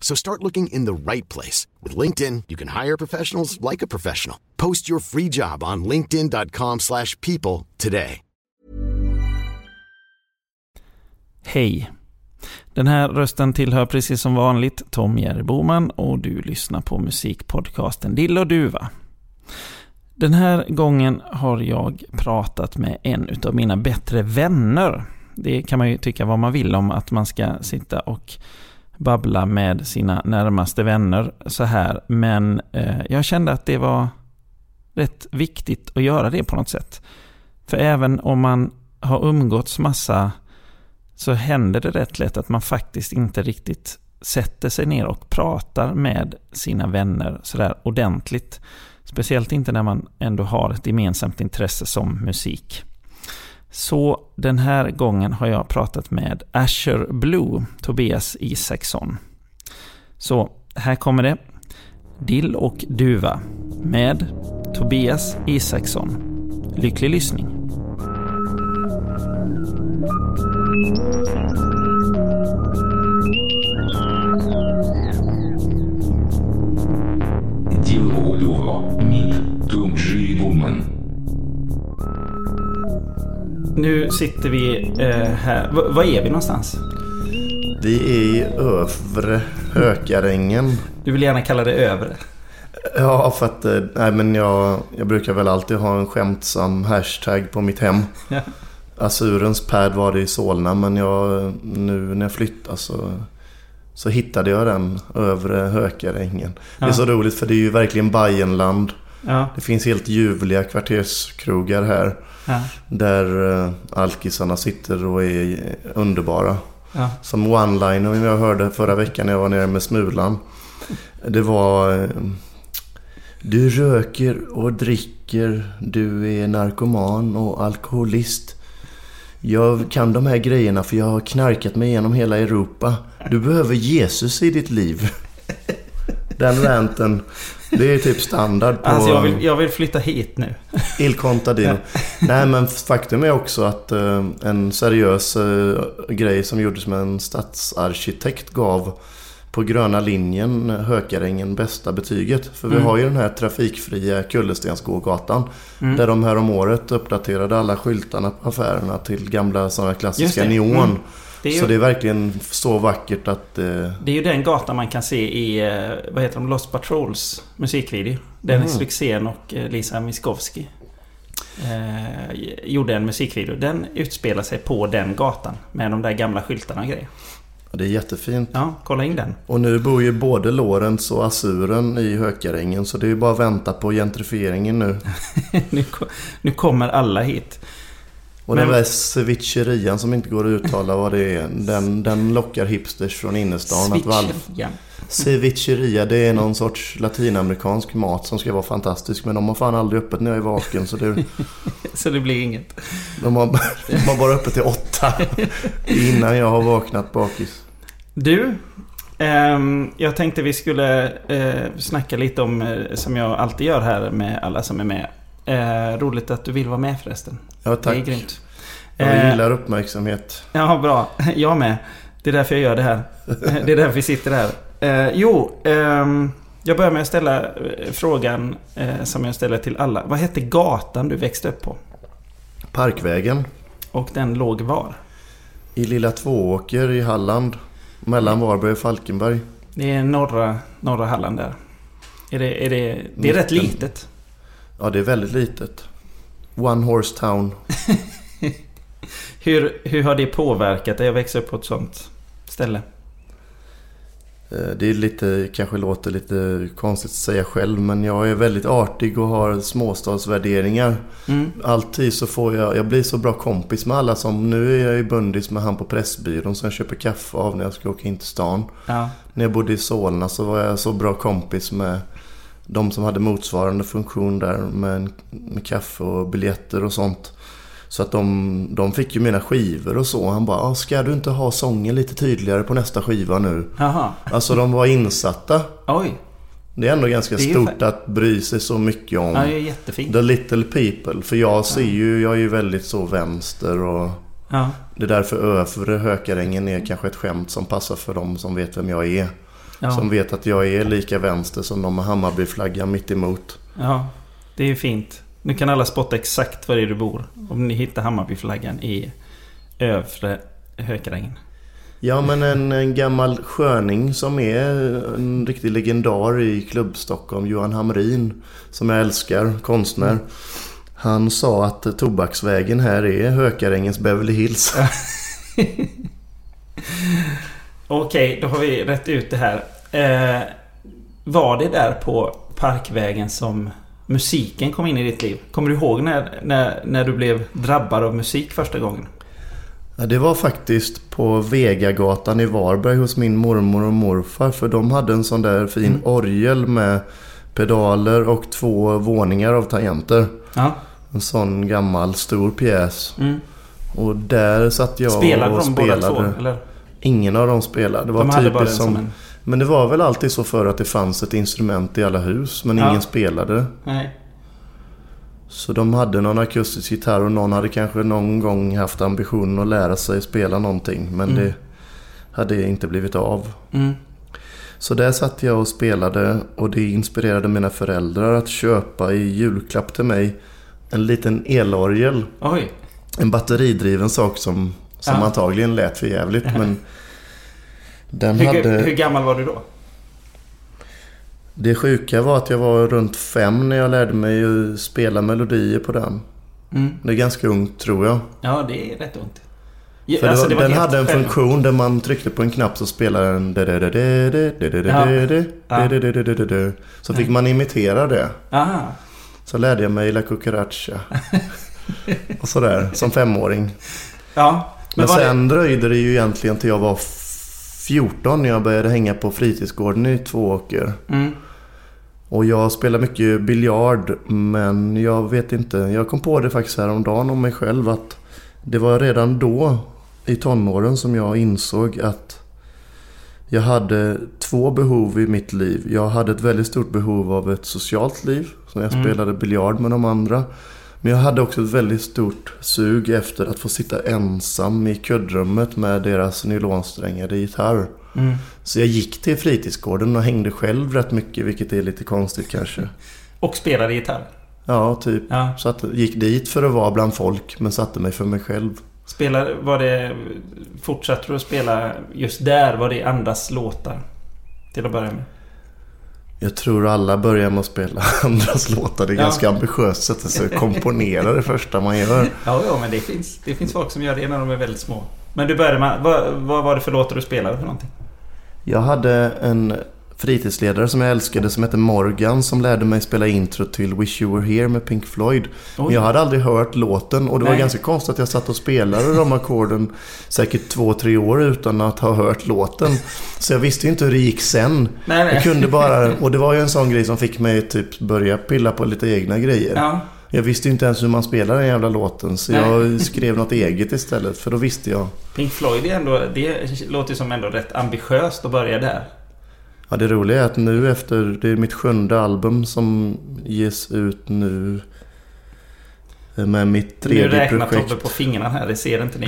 So start looking in the right place. With LinkedIn, you can hire professionals like a professional. Post your free job on linkedin.com slash people today. Hej! Den här rösten tillhör precis som vanligt Tom Jerry Boman och du lyssnar på musikpodcasten Dill och Duva. Den här gången har jag pratat med en utav mina bättre vänner. Det kan man ju tycka vad man vill om att man ska sitta och babbla med sina närmaste vänner så här. Men eh, jag kände att det var rätt viktigt att göra det på något sätt. För även om man har umgåtts massa så händer det rätt lätt att man faktiskt inte riktigt sätter sig ner och pratar med sina vänner sådär ordentligt. Speciellt inte när man ändå har ett gemensamt intresse som musik. Så den här gången har jag pratat med Asher Blue, Tobias Isaksson. Så här kommer det. Dill och duva med Tobias Isaksson. Lycklig lyssning. Dill med Tumji Woman. Nu sitter vi eh, här. V var är vi någonstans? Vi är i övre Hökarängen. Du vill gärna kalla det övre. Ja, för att eh, nej, men jag, jag brukar väl alltid ha en skämtsam hashtag på mitt hem. Ja. Azurens pad var det i Solna men jag, nu när jag flyttade så, så hittade jag den övre Hökarängen. Det är Ja. så roligt för det är ju verkligen Bajenland. Ja, Det finns helt ljuvliga kvarterskrogar här. ja, Där uh, alkisarna sitter och är underbara. ja. Som one-liner jag hörde förra veckan när jag var nere med Smulan. Det var... eh, Du röker och dricker, du är narkoman och alkoholist. Jag kan de här grejerna för jag har knarkat mig igenom hela Europa. Du behöver Jesus i ditt liv. Den ranten, det är typ standard på Alltså jag vill, jag vill flytta hit nu. Il Contadino. Nej men faktum är också att eh, en seriös eh, grej som gjordes med en stadsarkitekt gav på gröna linjen Hökarängen bästa betyget. För vi Mm. har ju den här trafikfria Kullerstensgågatan. Där de här om året uppdaterade alla skyltarna på affärerna till gamla sådana klassiska neon. Mm. Det ju, Så det är verkligen så vackert att... Eh, det är ju den gatan man kan se i, eh, vad heter de, Lost Patrols musikvideo. Dennis Mm. Lyxzén och eh, Lisa Miskovsky eh, gjorde en musikvideo. Den utspelar sig på den gatan med de där gamla skyltarna och grejer. det är jättefint. Ja, kolla in den. Och nu bor ju både Lorentz och Azuren i Hökarängen. Så det är ju bara att vänta på gentrifieringen nu. nu, nu kommer alla hit. Och Men- den där cevicherian som inte går att uttala vad det är. Den, den lockar hipsters från innerstan att. Cevicheria det är någon sorts latinamerikansk mat som ska vara fantastisk. Men de har fan aldrig öppet när jag är vaken. Så det, Så det blir inget. de, har, de har bara öppet till åtta. Innan jag har vaknat bakis. Du, ehm, jag tänkte vi skulle eh, snacka lite om, eh, som jag alltid gör här med alla som är med. Eh, roligt att du vill vara med förresten. Ja Det är tack. grymt. Jag Eh, gillar uppmärksamhet. Ja, bra. Jag med. Det är därför jag gör det här. Det är därför vi sitter här. Eh, jo, ehm, jag börjar med att ställa eh, frågan eh, som jag ställer till alla. Vad hette gatan du växte upp på? Parkvägen. Och den låg var? I Lilla Tvååker i Halland. Mellan Varberg och Falkenberg. Det är norra, norra Halland där. Är det, är det, det är rätt Mitten. litet. Ja, det är väldigt litet. One Horse Town. Hur, hur har det påverkat dig att växa upp på ett sånt ställe? Eh, Det är lite, kanske låter lite konstigt att säga själv men jag är väldigt artig och har småstadsvärderingar. Mm. Alltid så får jag, jag blir så bra kompis med alla som, nu är jag ju bundis med han på Pressbyrån som jag köper kaffe av när jag ska åka in till stan. Ja. När jag bodde i Solna så var jag så bra kompis med de som hade motsvarande funktion där med, med kaffe och biljetter och sånt. Så att de, de fick ju mina skivor och så. Han bara, "Ah, ska du inte ha sången lite tydligare på nästa skiva nu? Jaha. Alltså de var insatta. Oj. Det är ändå ganska är stort fa- att bry sig så mycket om Ja, det är jättefint. the little people. För jag ser ju, jag är ju väldigt så vänster och Ja. det är därför övre Hökarängen är kanske ett skämt som passar för dem som vet vem jag är. Ja. Som vet att jag är lika vänster som de med Hammarbyflaggan mitt emot. ja. Det är ju fint. Nu kan alla spotta exakt var det är du bor. Om ni hittar Hammarbyflaggan i övre Hökarängen. Ja men en, en gammal sköning som är en riktig legendar i klubb Stockholm, Johan Hamrin. Som jag älskar, konstnär. Han sa att Tobaksvägen här är Hökarängens Beverly Hills. Okej, då har vi rätt ut det här. Eh, var det där på Parkvägen som musiken kom in i ditt liv? Kommer du ihåg när, när, när du blev drabbad av musik första gången? Ja, det var faktiskt på Vegagatan i Varberg hos min mormor och morfar. För de hade en sån där fin orgel med pedaler och två våningar av tangenter. Ja. En sån gammal stor pjäs. Mm. Och där satt jag Spelade och de båda spelade. två? Eller? Ingen av dem spelade. Det var De hade bara som... som en... Men det var väl alltid så för att det fanns ett instrument i alla hus. Men Ja. ingen spelade. Nej. Så de hade någon akustisk gitarr och någon hade kanske någon gång haft ambitionen att lära sig spela någonting. Men Mm. det hade inte blivit av. Mm. Så där satt jag och spelade och det inspirerade mina föräldrar att köpa i julklapp till mig en liten elorgel. Oj. En batteridriven sak som, som Ja. antagligen lät för jävligt men den Hur, hade... hur gammal var du då? Det sjuka var att jag var runt fem när jag lärde mig att spela melodier på den. Mm. Det är ganska ungt tror jag. Ja, det är rätt ont. För det var, den helt hade en själv- funktion där man tryckte på en knapp så spelade den... Så fick man imitera det. Aha. Så lärde jag mig La Cucaracha. Och sådär, som femåring. Ja. Men, Men sen dröjde det ju egentligen till jag var 14 när jag började hänga på fritidsgården i Tvååker. det... Mm. Och jag spelar mycket biljard men jag vet inte. Jag kom på det faktiskt häromdagen om mig själv att det var redan då i tonåren som jag insåg att jag hade två behov i mitt liv. Jag hade ett väldigt stort behov av ett socialt liv. Så jag Mm. spelade biljard med de andra. Men jag hade också ett väldigt stort sug efter att få sitta ensam i kuddrummet med deras nylonsträngade gitarr. Mm. Så jag gick till fritidsgården och hängde själv rätt mycket, vilket är lite konstigt kanske. Och spelade gitarr. Ja, typ. Ja. Så att gick dit för att vara bland folk, men satte mig för mig själv. Spelade, var det... Fortsatte du att spela just där? Var det andras låtar? Till att börja med. Jag tror alla börjar med att spela andras låtar. Det är Ja. ganska ambitiöst att sig att komponera det första man gör. Ja, ja, men det finns, det finns folk som gör det när de är väldigt små. Men du började med... Vad, vad var det för låtar du spelade för någonting? Jag hade en fritidsledare som jag älskade som hette Morgan som lärde mig spela intro till Wish You Were Here med Pink Floyd. Men Oj. jag hade aldrig hört låten och det var Nej. ganska konstigt att jag satt och spelade de ackorden säkert två, tre år utan att ha hört låten. Så jag visste ju inte hur det gick sen. Nej, nej. Jag kunde bara, och det var ju en sån grej som fick mig typ börja pilla på lite egna grejer. Ja. Jag visste ju inte ens hur man spelar den jävla låten så Nej. jag skrev något eget istället för då visste jag. Pink Floyd är ändå... Det låter ju som ändå rätt ambitiöst att börja där. Ja, det roliga är att nu efter, det är mitt sjunde album som ges ut nu eh, med mitt Nu tredje räknar projekt. Tobbe på fingrarna här. Det ser inte ni.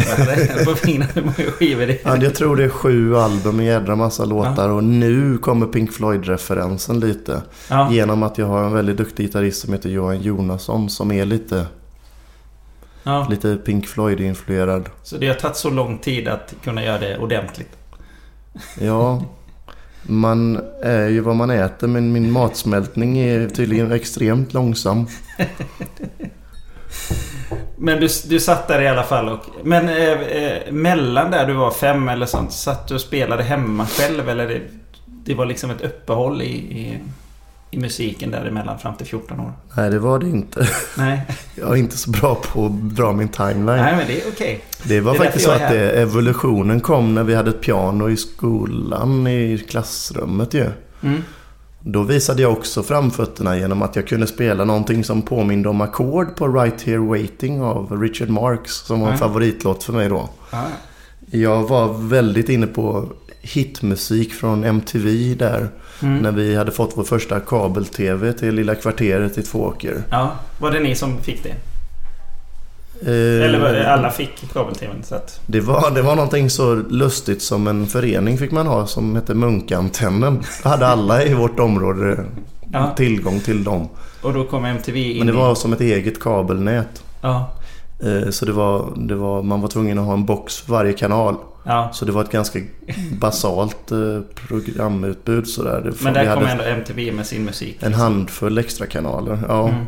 Men på fingrarna hur många skivor det Ja, är. jag tror det är sju album, en jädra massa låtar och nu kommer Pink Floyd-referensen lite. Ja. Genom att jag har en väldigt duktig gitarrist som heter Johan Jonasson som är lite, Ja. lite Pink Floyd-influerad. Så det har tagit så lång tid att kunna göra det ordentligt. Ja, man är ju vad man äter men min matsmältning är tydligen extremt långsam. Men du, du satt där i alla fall och... Men eh, eh mellan där du var fem eller sånt, satt du och spelade hemma själv eller det, det var liksom ett uppehåll i, i, i musiken däremellan fram till 14 år? Nej, det var det inte. Nej, Jag är inte så bra på att dra min timeline. Nej men det är okej. Det var Det faktiskt så att det, evolutionen kom när vi hade ett piano i skolan i klassrummet ju. Mm. Då visade jag också framfötterna genom att jag kunde spela någonting som påminde om ackord på Right Here Waiting av Richard Marx som var en favoritlåt för mig då. Ja, Jag var väldigt inne på hitmusik från MTV där. Mm. När vi hade fått vår första kabel-tv till lilla kvarteret i Tvååker. ja. Var det ni som fick det? Eh, Eller var det alla fick att... Det var, det var någonting så lustigt som en förening fick man ha som hette Munkantennen. Då hade alla i vårt område Ja. tillgång till dem. Och då kom MTV in Men det var som ett eget kabelnät. Ja. Eh, Så det var, det var, man var tvungen att ha en box för varje kanal. Ja. Så det var ett ganska basalt eh, programutbud sådär. Men där kom ändå MTV med sin musik. en handfull extra kanaler. Ja. Mm.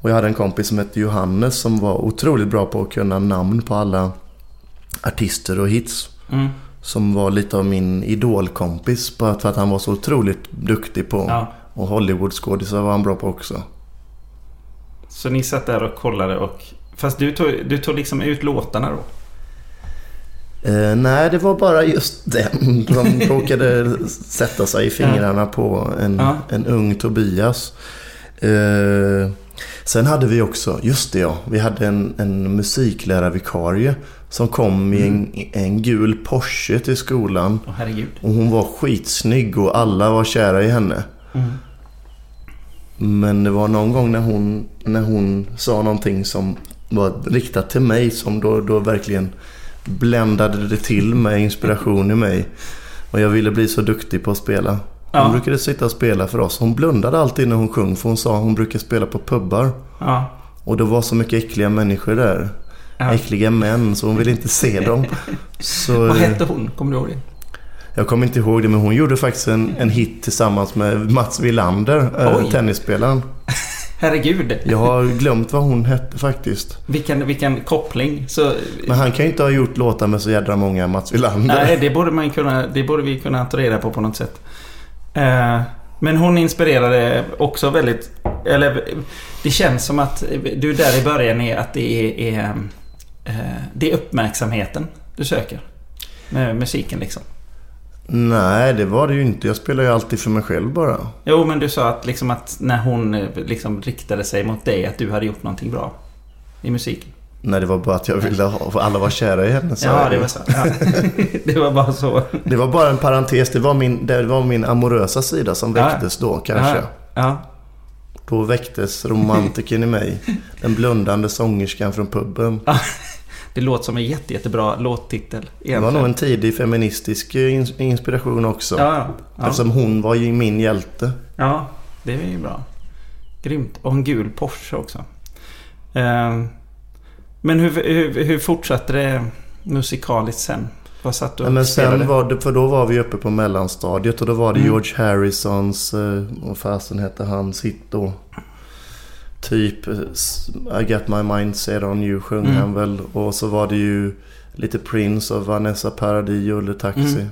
Och jag hade en kompis som hette Johannes som var otroligt bra på att kunna namn på alla artister och hits. Mm. Som var lite av min idolkompis på att- för att han var så otroligt duktig på. Ja. Och Hollywoodskådisar var han bra på också. Så ni satt där och kollade och... Fast du tog, du tog liksom ut låtarna då? Eh, nej, det var bara just den som råkade sätta sig i fingrarna på en, Ja. en ung Tobias. Eh, sen hade vi också, just det ja, vi hade en, en musiklärarvikarie som kom i en, en gul Porsche till skolan. Åh herregud. Och hon var skitsnygg och alla var kära i henne. Mm. Men det var någon gång när hon, när hon sa någonting som var riktat till mig som då, då verkligen bländade det till med inspiration i mig. Och jag ville bli så duktig på att spela. Hon Ja. brukade sitta och spela för oss. Hon blundade alltid när hon sjöng för hon sa att hon brukar spela på pubbar. Ja. Och det var så mycket äckliga människor där. Ja. Äckliga män så hon ville inte se dem. Så, Vad hette hon? Kommer du ihåg det? jag kommer inte ihåg det men hon gjorde faktiskt en, en hit tillsammans med Mats Wilander, äh, Oj. tennisspelaren. Herregud. Jag har glömt vad hon hette faktiskt. Vilken, vilken koppling. Så, Men han kan ju inte ha gjort låtar med så jädra många Mats Wilander. nej, det borde, man kunna, det borde vi kunna ta reda på på något sätt. Eh, men hon inspirerade också väldigt... Eller det känns som att du där i början är att det är, är, eh, det är uppmärksamheten du söker. Med musiken liksom. Nej, det var det ju inte. Jag spelar ju alltid för mig själv bara. Jo, men du sa att, liksom att när hon eh, liksom riktade sig mot dig att du hade gjort någonting bra i musiken. Nej, det var bara att jag ville ha... Alla var kära i henne. sa Ja, det var så. Ja. det var bara så. det var bara en parentes. Det var min, det var min amorösa sida som Ja. väcktes då kanske. Ja. ja. Då väcktes romantiken i mig. Den blundande sångerskan från puben. Det låter som en jätte, jättebra låttitel. Det var nog en tidig feministisk in- inspiration också. Ja, ja. Eftersom hon var ju min hjälte. ja, det är ju bra. Grymt. Och en gul Porsche också. Eh, Men hur, hur, hur fortsatte det musikaliskt sen? Vad satt du och Nej, men sen var det, för då var vi uppe på mellanstadiet och då var det Mm. George Harrisons, eh, vad fasen hette hans hit då? Typ eh, I got my mind set on you sjöng Mm. han väl. Och så var det ju lite Prince och Vanessa Paradis och Le Taxi. Mm.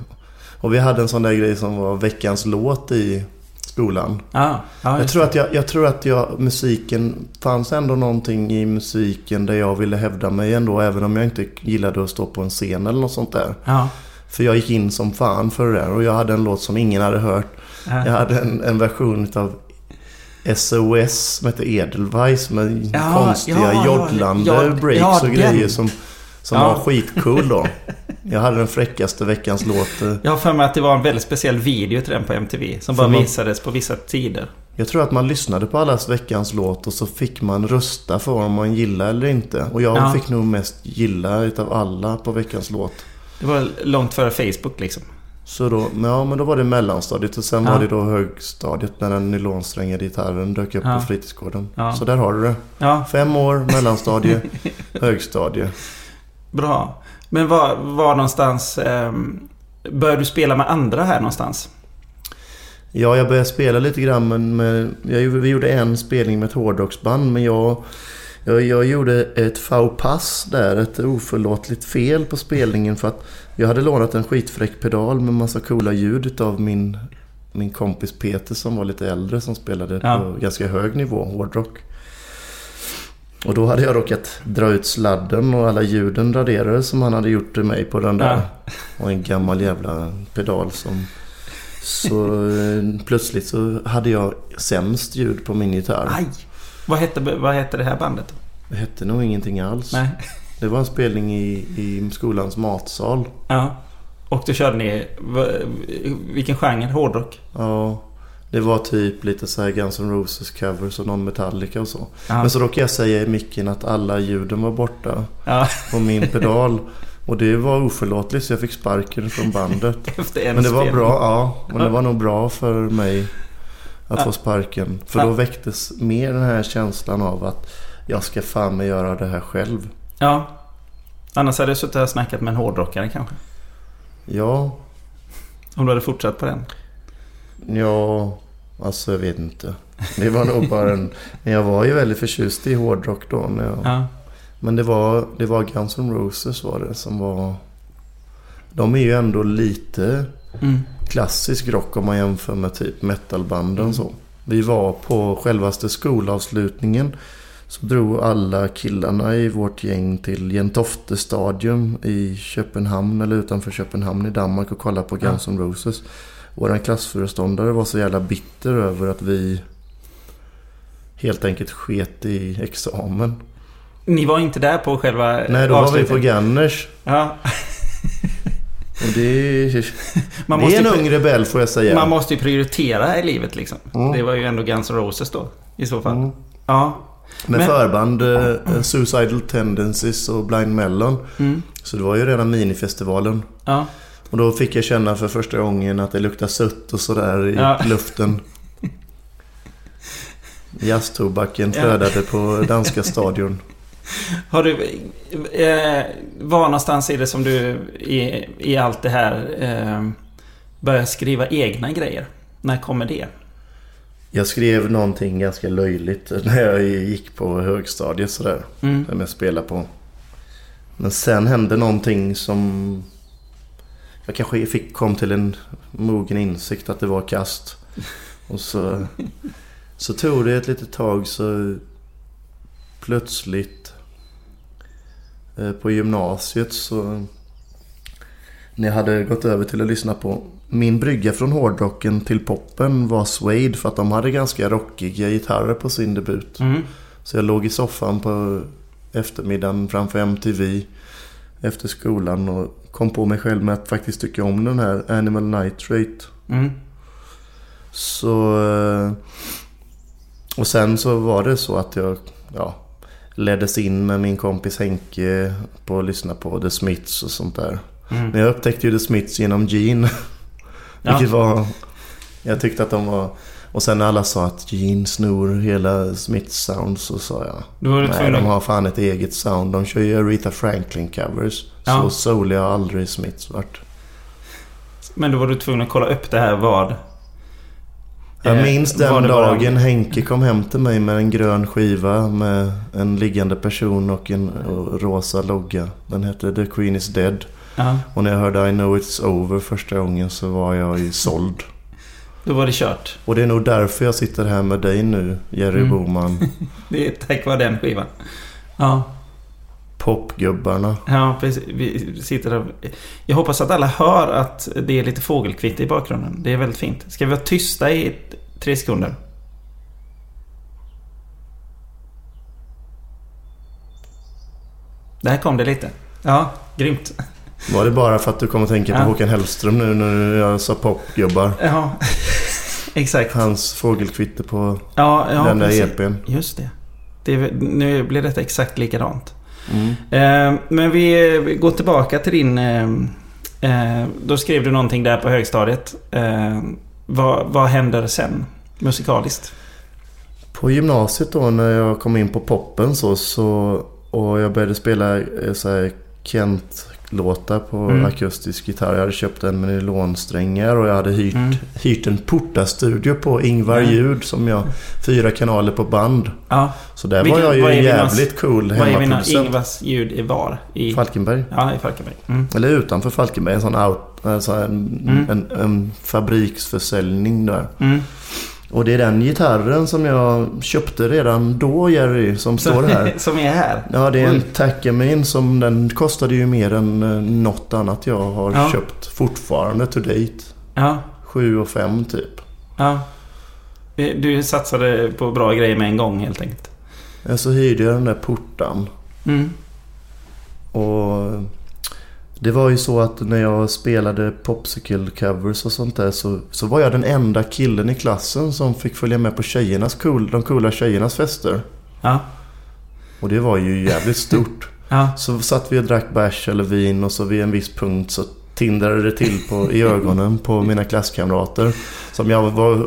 Och vi hade en sån där grej som var veckans låt i skolan. Ja, ja, Jag tror, att jag, jag tror att jag, musiken, fanns ändå någonting i musiken där jag ville hävda mig ändå. Även om jag inte gillade att stå på en scen eller något sånt där. Ja, För jag gick in som fan för det där. Och jag hade en låt som ingen hade hört. ja. Jag hade en, en version av SOS som hette Edelweiss med Ja, konstiga ja, joddlande ja, breaks ja, och den. grejer som, som Ja. var skitcool då. Jag hade den fräckaste veckans låt. eh. Jag har för mig att det var en väldigt speciell video till den på MTV. Som bara man- visades på vissa tider. Jag tror att man lyssnade på allas veckans låt och så fick man rösta för om man gillade eller inte. Och jag Ja. fick nog mest gilla utav alla på veckans låt. Det var långt före Facebook liksom. Så då, ja, men då var det mellanstadiet och sen Ja. var det då högstadiet när den nylonsträngade gitarren dök upp Ja. på fritidsgården. Ja. Så där har du det. Fem år, mellanstadie, högstadie. bra. Men var, var någonstans... Eh, började du spela med andra här någonstans? Ja, jag började spela lite grann men med, jag, vi gjorde en spelning med ett hårdrocksband men jag, Jag, jag gjorde ett faux pass där, ett oförlåtligt fel på spelningen för att jag hade lånat en skitfräck pedal med massa coola ljud av min, min kompis Peter som var lite äldre som spelade Ja. på ganska hög nivå, hårdrock. Och då hade jag råkat dra ut sladden och alla ljuden raderades som han hade gjort till mig på den där. Och en gammal jävla pedal som... Så eh, plötsligt så hade jag sämst ljud på min gitarr. Aj! Vad hette, vad hette det här bandet? då? Det hette nog ingenting alls. Nej. Det var en spelning i, i skolans matsal. Ja. Och då körde ni... Vilken genre? Hårdrock? Ja, det var typ lite så här Guns N' Roses covers och någon Metallica och så. Ja. Men så råkade jag säga i micken att alla ljuden var borta Ja. på min pedal. Och det var oförlåtligt så jag fick sparken från bandet. Efter en Men det var spelning. bra, ja. Men det var nog bra för mig att Ja. få sparken. För Ja. då väcktes mer den här känslan av att jag ska fan med göra det här själv. Ja. Annars hade du suttit här och snackat med en hårdrockare kanske. Ja, Om du hade fortsatt på den. ja, alltså jag vet inte. Det var nog bara en... Men jag var ju väldigt förtjust i hårdrock då. När jag, Ja. Men det var, det var Guns N' Roses var det som var... De är ju ändå lite Mm. klassisk rock om man jämför med typ metalbanden så. Vi var på självaste skolavslutningen. Så drog alla killarna i vårt gäng till Gentofte Stadium i Köpenhamn eller utanför Köpenhamn i Danmark och kollade på Guns N' Roses. Vår klassföreståndare var så jävla bitter över att vi helt enkelt sket i examen. Ni var inte där på själva Nej, då var vi på? Gunners. Ja. Och det, Man det måste, är en ung rebell får jag säga. man måste ju prioritera i livet liksom. Mm. Det var ju ändå Guns N' Roses då. I så fall. Mm. Ja. Med Men- förband eh, Suicidal Tendencies och Blind Melon. Mm. Så det var ju redan minifestivalen. Ja. Och då fick jag känna för första gången att det luktar sött och sådär i Ja. luften. Jazztobaken Ja. flödade på danska stadion. Har du... Eh, var någonstans är det som du i, i allt det här eh, börjar skriva egna grejer? När kommer det? Jag skrev någonting ganska löjligt när jag gick på högstadiet sådär. Mm. Som jag spelade på. Men sen hände någonting som... Jag kanske fick, kom till en mogen insikt att det var kast. Och så, så tog det ett litet tag så plötsligt på gymnasiet så... När jag hade gått över till att lyssna på min brygga från hårdrocken till poppen var Suede för att de hade ganska rockiga gitarrer på sin debut. Mm. Så jag låg i soffan på eftermiddagen framför MTV efter skolan och kom på mig själv med att faktiskt tycka om den här Animal Nitrate. Mm. Så... eh, Och sen så var det så att jag ja, leddes in med min kompis Henke på att lyssna på The Smiths och sånt där. Mm. Men jag upptäckte ju The Smiths genom Gene. Ja. Vilket var... Jag tyckte att de var... Och sen när alla sa att Gene snor hela Smiths sound så sa jag... Då var du Nej, de har fan ett eget sound. De kör ju Aretha Franklin covers. Ja. Så soulig har aldrig Smiths varit. Men då var du tvungen att kolla upp det här vad... Jag eh, minns den dagen Henke kom hem till mig med en grön skiva med en liggande person och en rosa logga. Den hette The Queen is Dead. Ja, Och när jag hörde I know it's over första gången så var jag ju såld. då var det kört. Och det är nog därför jag sitter här med dig nu, Jerry Mm. Boman. Det är tack vare den skivan. Ja, Popgubbarna. ja precis. Vi sitter där. Jag hoppas att alla hör att det är lite fågelkvitter i bakgrunden. Det är väldigt fint. Ska vi vara tysta i tre sekunder? Där kom det lite. Ja, grymt. Var det bara för att du kom att tänka på Ja. Håkan Hellström nu när jag sa popgubbar? Ja, exakt. Hans fågelkvitter på Ja, ja den där precis. EPn. Just det. det. Nu blir detta exakt likadant. Mm. Eh, men vi vi går tillbaka till din... Eh, eh, då skrev du någonting där på högstadiet. Eh, vad, vad händer sen? Musikaliskt? På gymnasiet då när jag kom in på poppen så, så och jag började spela eh, så här Kent-låtar på Mm. akustisk gitarr. Jag hade köpt en med nylonsträngar och jag hade hyrt, Mm. hyrt en Porta-studio på Ingvar Mm. Ljud som jag... Fyra kanaler på band. Ja. Så där Vilken- var jag ju en jävligt cool Vad är hemmaproducent. Ingvars ljud är var? I, Falkenberg. ja, i Falkenberg. Mm. Eller utanför Falkenberg. En sån out, alltså en, Mm. en, en fabriksförsäljning där. Och det är den gitarren som jag köpte redan då Jerry som står här. Som är här. Ja, det är en. Tacamin som den kostade ju mer än eh, något annat jag har Ja. köpt fortfarande to date. Ja. 7 och 5 typ. Ja. Du satsade på bra grejer med en gång helt enkelt. Eh, Så hyrde jag den där portan. Mm. Och det var ju så att när jag spelade popsicle covers och sånt där så, så var jag den enda killen i klassen som fick följa med på tjejernas cool, de coola tjejernas fester. Ja. Och det var ju jävligt stort. Ja. Så satt vi och drack bärs eller vin och så vid en viss punkt så tindrade det till på, i ögonen på mina klasskamrater. Som jag var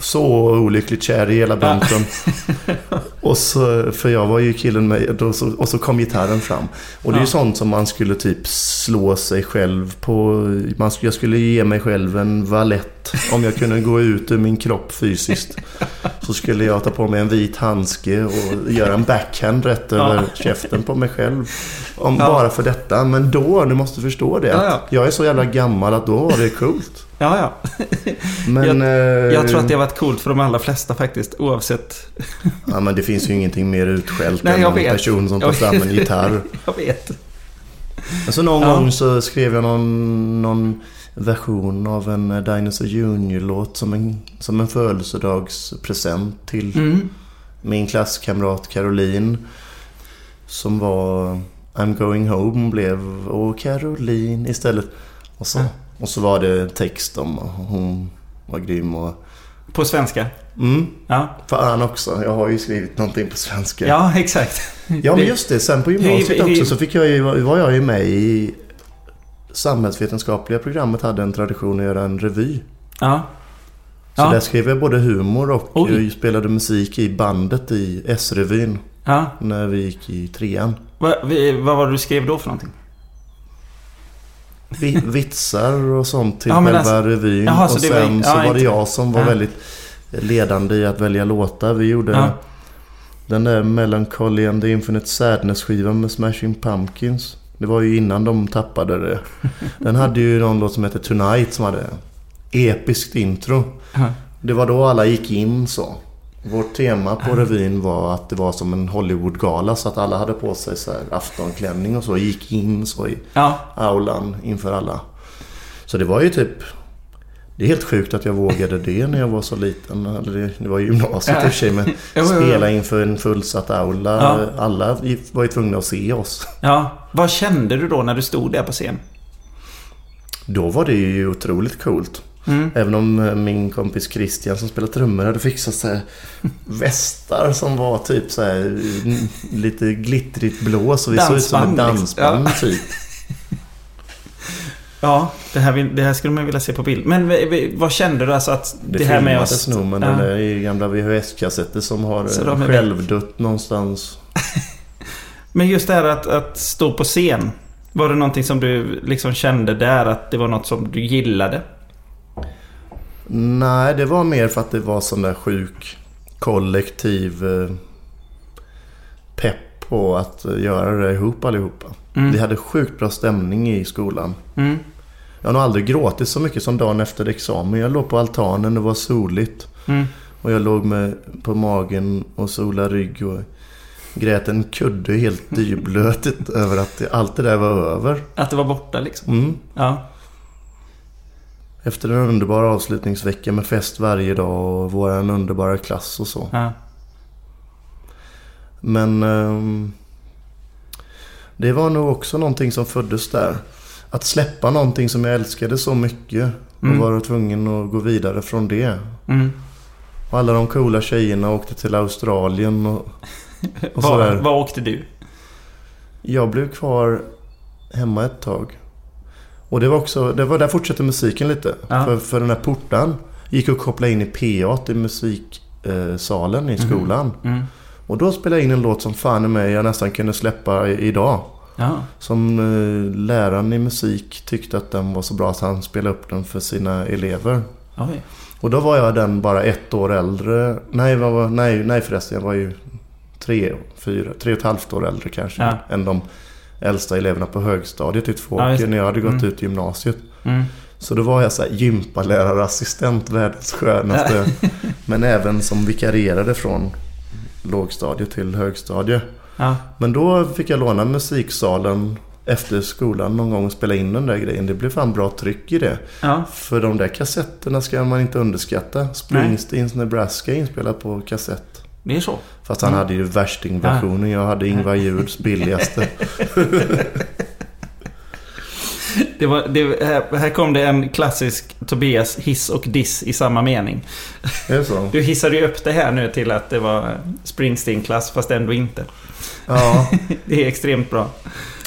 så olyckligt kär i hela bunten. Och så, för jag var ju killen med, och så, och så kom gitarren fram. Och det är ju Ja. sånt som man skulle typ slå sig själv på. Man, jag skulle ge mig själv en valett om jag kunde gå ut ur min kropp fysiskt. Så skulle jag ta på mig en vit handske och göra en backhand rätt över käften på mig själv. Om, Ja. Bara för detta. Men då, du måste förstå det. Ja, ja. Jag är så jävla gammal att då var det coolt. Ja, ja. Men, eh, Jag tror att det har varit coolt för de allra flesta faktiskt. Oavsett. Ja, men det finns ju ingenting mer utskällt än jag en vet. person som tar Jag fram en gitarr. Jag vet. Alltså någon Ja. gång så skrev jag någon, någon version av en eh, Dinosaur Junior-låt som en, som en födelsedagspresent till Mm. min klasskamrat Caroline. Som var I'm going home blev Åh Caroline istället. Och så, och så var det text om hon var grym och... På svenska. Mm, Ja. fan också. Jag har ju skrivit någonting på svenska. Ja, exakt. Ja men just det, sen på gymnasiet också så fick jag ju, var jag ju med i samhällsvetenskapliga programmet hade en tradition att göra en revy. Ja. Så Ja. där skrev jag både humor och Oj. jag spelade musik i bandet i S-revyn Ja. när vi gick i trean. Va, vi, vad var det du skrev då för någonting? Vi, vitsar och sånt till Ja, själva alltså- revyn. Jaha, så och var- sen så var det jag som var väldigt ledande i att välja låtar. Vi gjorde den där Melancholy and the Infinite Sadness-skivan med Smashing Pumpkins. Det var ju innan de tappade det. Den hade ju någon låt som heter Tonight som hade episkt intro. Det var då alla gick in så. Vårt tema på revyn var att det var som en Hollywoodgala så att alla hade på sig så här aftonklänning och så gick in så i Ja. aulan inför alla. Så det var ju typ... Det är helt sjukt att jag vågade det när jag var så liten. Eller det- var gymnasiet i och för sig men spela inför en fullsatt aula. Ja. Alla var ju tvungna att se oss. Ja. Vad kände du då när du stod där på scen? Då var det ju otroligt coolt. Mm. Även om eh, min kompis Christian som spelar trummor hade fixat här västar som var typ så här mm, lite glittrigt blå. Så vi såg ut som ett Dansband, liksom. dansband typ. Ja, det här, vill, det här skulle man vilja se på bild. Men vad kände du alltså att Det, det, här med filmades oss... nog men Ja. det är gamla VHS-kassetter som har eh, självdött någonstans. Men just det här att, att stå på scen. Var det någonting som du liksom kände där att det var något som du gillade? Nej, det var mer för att det var sån där sjuk kollektiv eh, pepp på att eh, göra det ihop allihopa. Mm. Vi hade sjukt bra stämning i skolan. Mm. Jag har nog aldrig gråtit så mycket som dagen efter examen. Jag låg på altanen, det var soligt. Mm. Och jag låg med på magen och sola rygg och grät en kudde helt dyblötigt över att det, allt det där var över. Att det var borta liksom? Mm. Ja. Efter en underbar avslutningsvecka med fest varje dag och våran underbara klass och så. ja. Men ehm, det var nog också någonting som föddes där. Att släppa någonting som jag älskade så mycket och Mm. vara tvungen att gå vidare från det. Mm. Och alla de coola tjejerna åkte till Australien och, och Var, sådär. var åkte du? Jag blev kvar hemma ett tag. Och det var också, det var där fortsatte musiken lite. Ja. För, för den här portan gick att koppla in i P8 i musiksalen i skolan. Mm. Och då spelade jag in en låt som fan är mig jag nästan kunde släppa i, idag. Ja. Som eh, läraren i musik tyckte att den var så bra att han spelade upp den för sina elever. Oj. Och då var jag den bara ett år äldre. Nej, var, nej, nej förresten. Jag var ju tre, fyra, tre och ett halvt år äldre kanske. Ja. Än de äldsta eleverna på högstadiet i Ja, Tvååker det. när jag hade gått Mm. ut gymnasiet. Mm. Så då var jag så här gympalärarassistent, världens skönaste. men även som vikarierade från lågstadiet till högstadie. Ja. Men då fick jag låna musiksalen efter skolan någon gång och spela in den där grejen. Det blev fan bra tryck i det. Ja. För de där kassetterna ska man inte underskatta. Springsteens Nebraska inspelat på kassett. Det är så. Fast han hade ju värstingversionen. Jag hade Ingvar Juds billigaste. Det var, det, här, här kom det en klassisk Tobias hiss och diss i samma mening. Du hissade ju upp det här nu till att det var Springsteen-klass fast ändå inte. Ja. Det är extremt bra.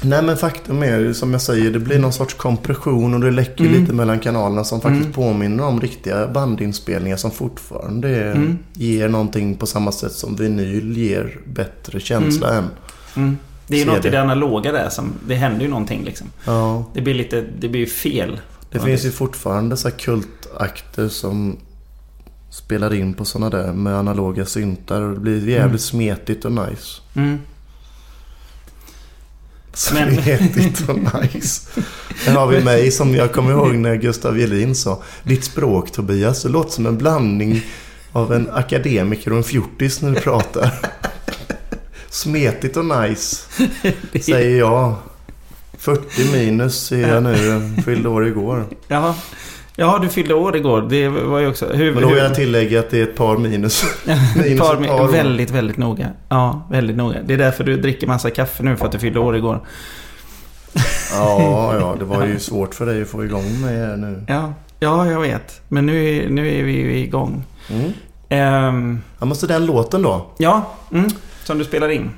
Nej men faktum är som jag säger. Det blir någon sorts kompression och det läcker Mm. lite mellan kanalerna. Som faktiskt Mm. påminner om riktiga bandinspelningar som fortfarande Mm. ger någonting på samma sätt som vinyl ger bättre känsla än. Det är något i det. analoga där som... Det händer ju någonting liksom. Ja. Det blir lite... Det blir ju fel. Det finns det- ju fortfarande så kultakter som spelar in på sådana där med analoga syntar. Och det blir jävligt Mm. smetigt och nice. Mm. Smetigt och nice. Här har vi mig som jag kommer ihåg när Gustav Jelin sa. Ditt språk Tobias, det låter som en blandning av en akademiker och en fjortis när du pratar. Smetigt och nice, säger jag. 40 minus är jag nu. Fyllde år igår. Jaha. Ja, du fyllde år igår. Det var ju också... Hur, Men då vill jag tillägga att det är ett par minus. minus par, ett par väldigt, väldigt noga. Ja, väldigt noga. Det är därför du dricker massa kaffe nu för att du fyllde år igår. Ja, ja, det var ju svårt för dig att få igång mig här nu. Ja, ja jag vet. Men nu nu är vi ju igång. Mm. Ehm, Ja, måste den låten då. ja, mm, som du spelar in.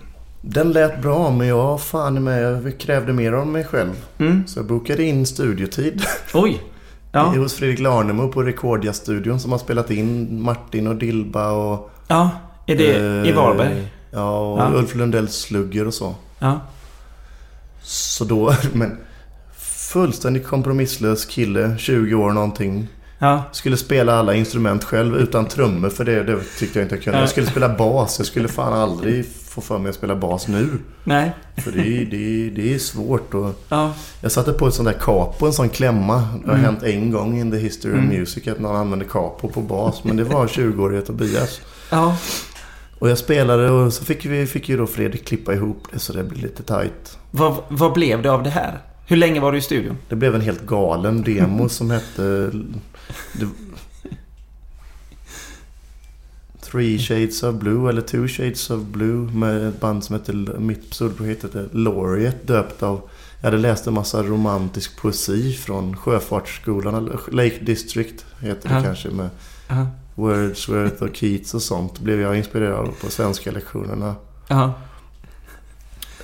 Den lät bra, men jag fan med. Jag krävde mer av mig själv. Mm. Så jag bokade in studiotid Oj. Ja, hos Fredrik Larnemo på Rekordia-studion som har spelat in Martin och Dilba och... ja. Är det i eh, Varberg? Ja, och Ja. Ulf Lundells Slugger och så. Ja. Så då, men... Fullständigt kompromisslös kille, 20 år någonting. Ja. Skulle spela alla instrument själv utan trummor för det, det tyckte jag inte jag kunde. Jag skulle spela bas. Jag skulle fan aldrig få för mig att spela bas nu. Nej. För det, är- det, det är svårt. Och Ja. jag satte på ett sånt där capo, en sån klämma. Det har Mm. hänt en gång in the history of Mm. music att någon använde capo på bas. Men det var 20-åriga Tobias. Ja. Och jag spelade och så fick, vi, fick ju då Fredrik klippa ihop det så det blev lite tight. Vad, vad blev det av det här? Hur länge var du i studion? Det blev en helt galen demo som hette... Det, Three Shades of Blue eller Two Shades of Blue med ett band som hette... Mitt pseudoprojekt hette Laureate döpt av... Jag hade läst en massa romantisk poesi från Sjöfartsskolan, Lake District heter det Ja. kanske med Ja. Wordsworth och Keats och sånt. Blev jag inspirerad av på svenska lektionerna. Ja.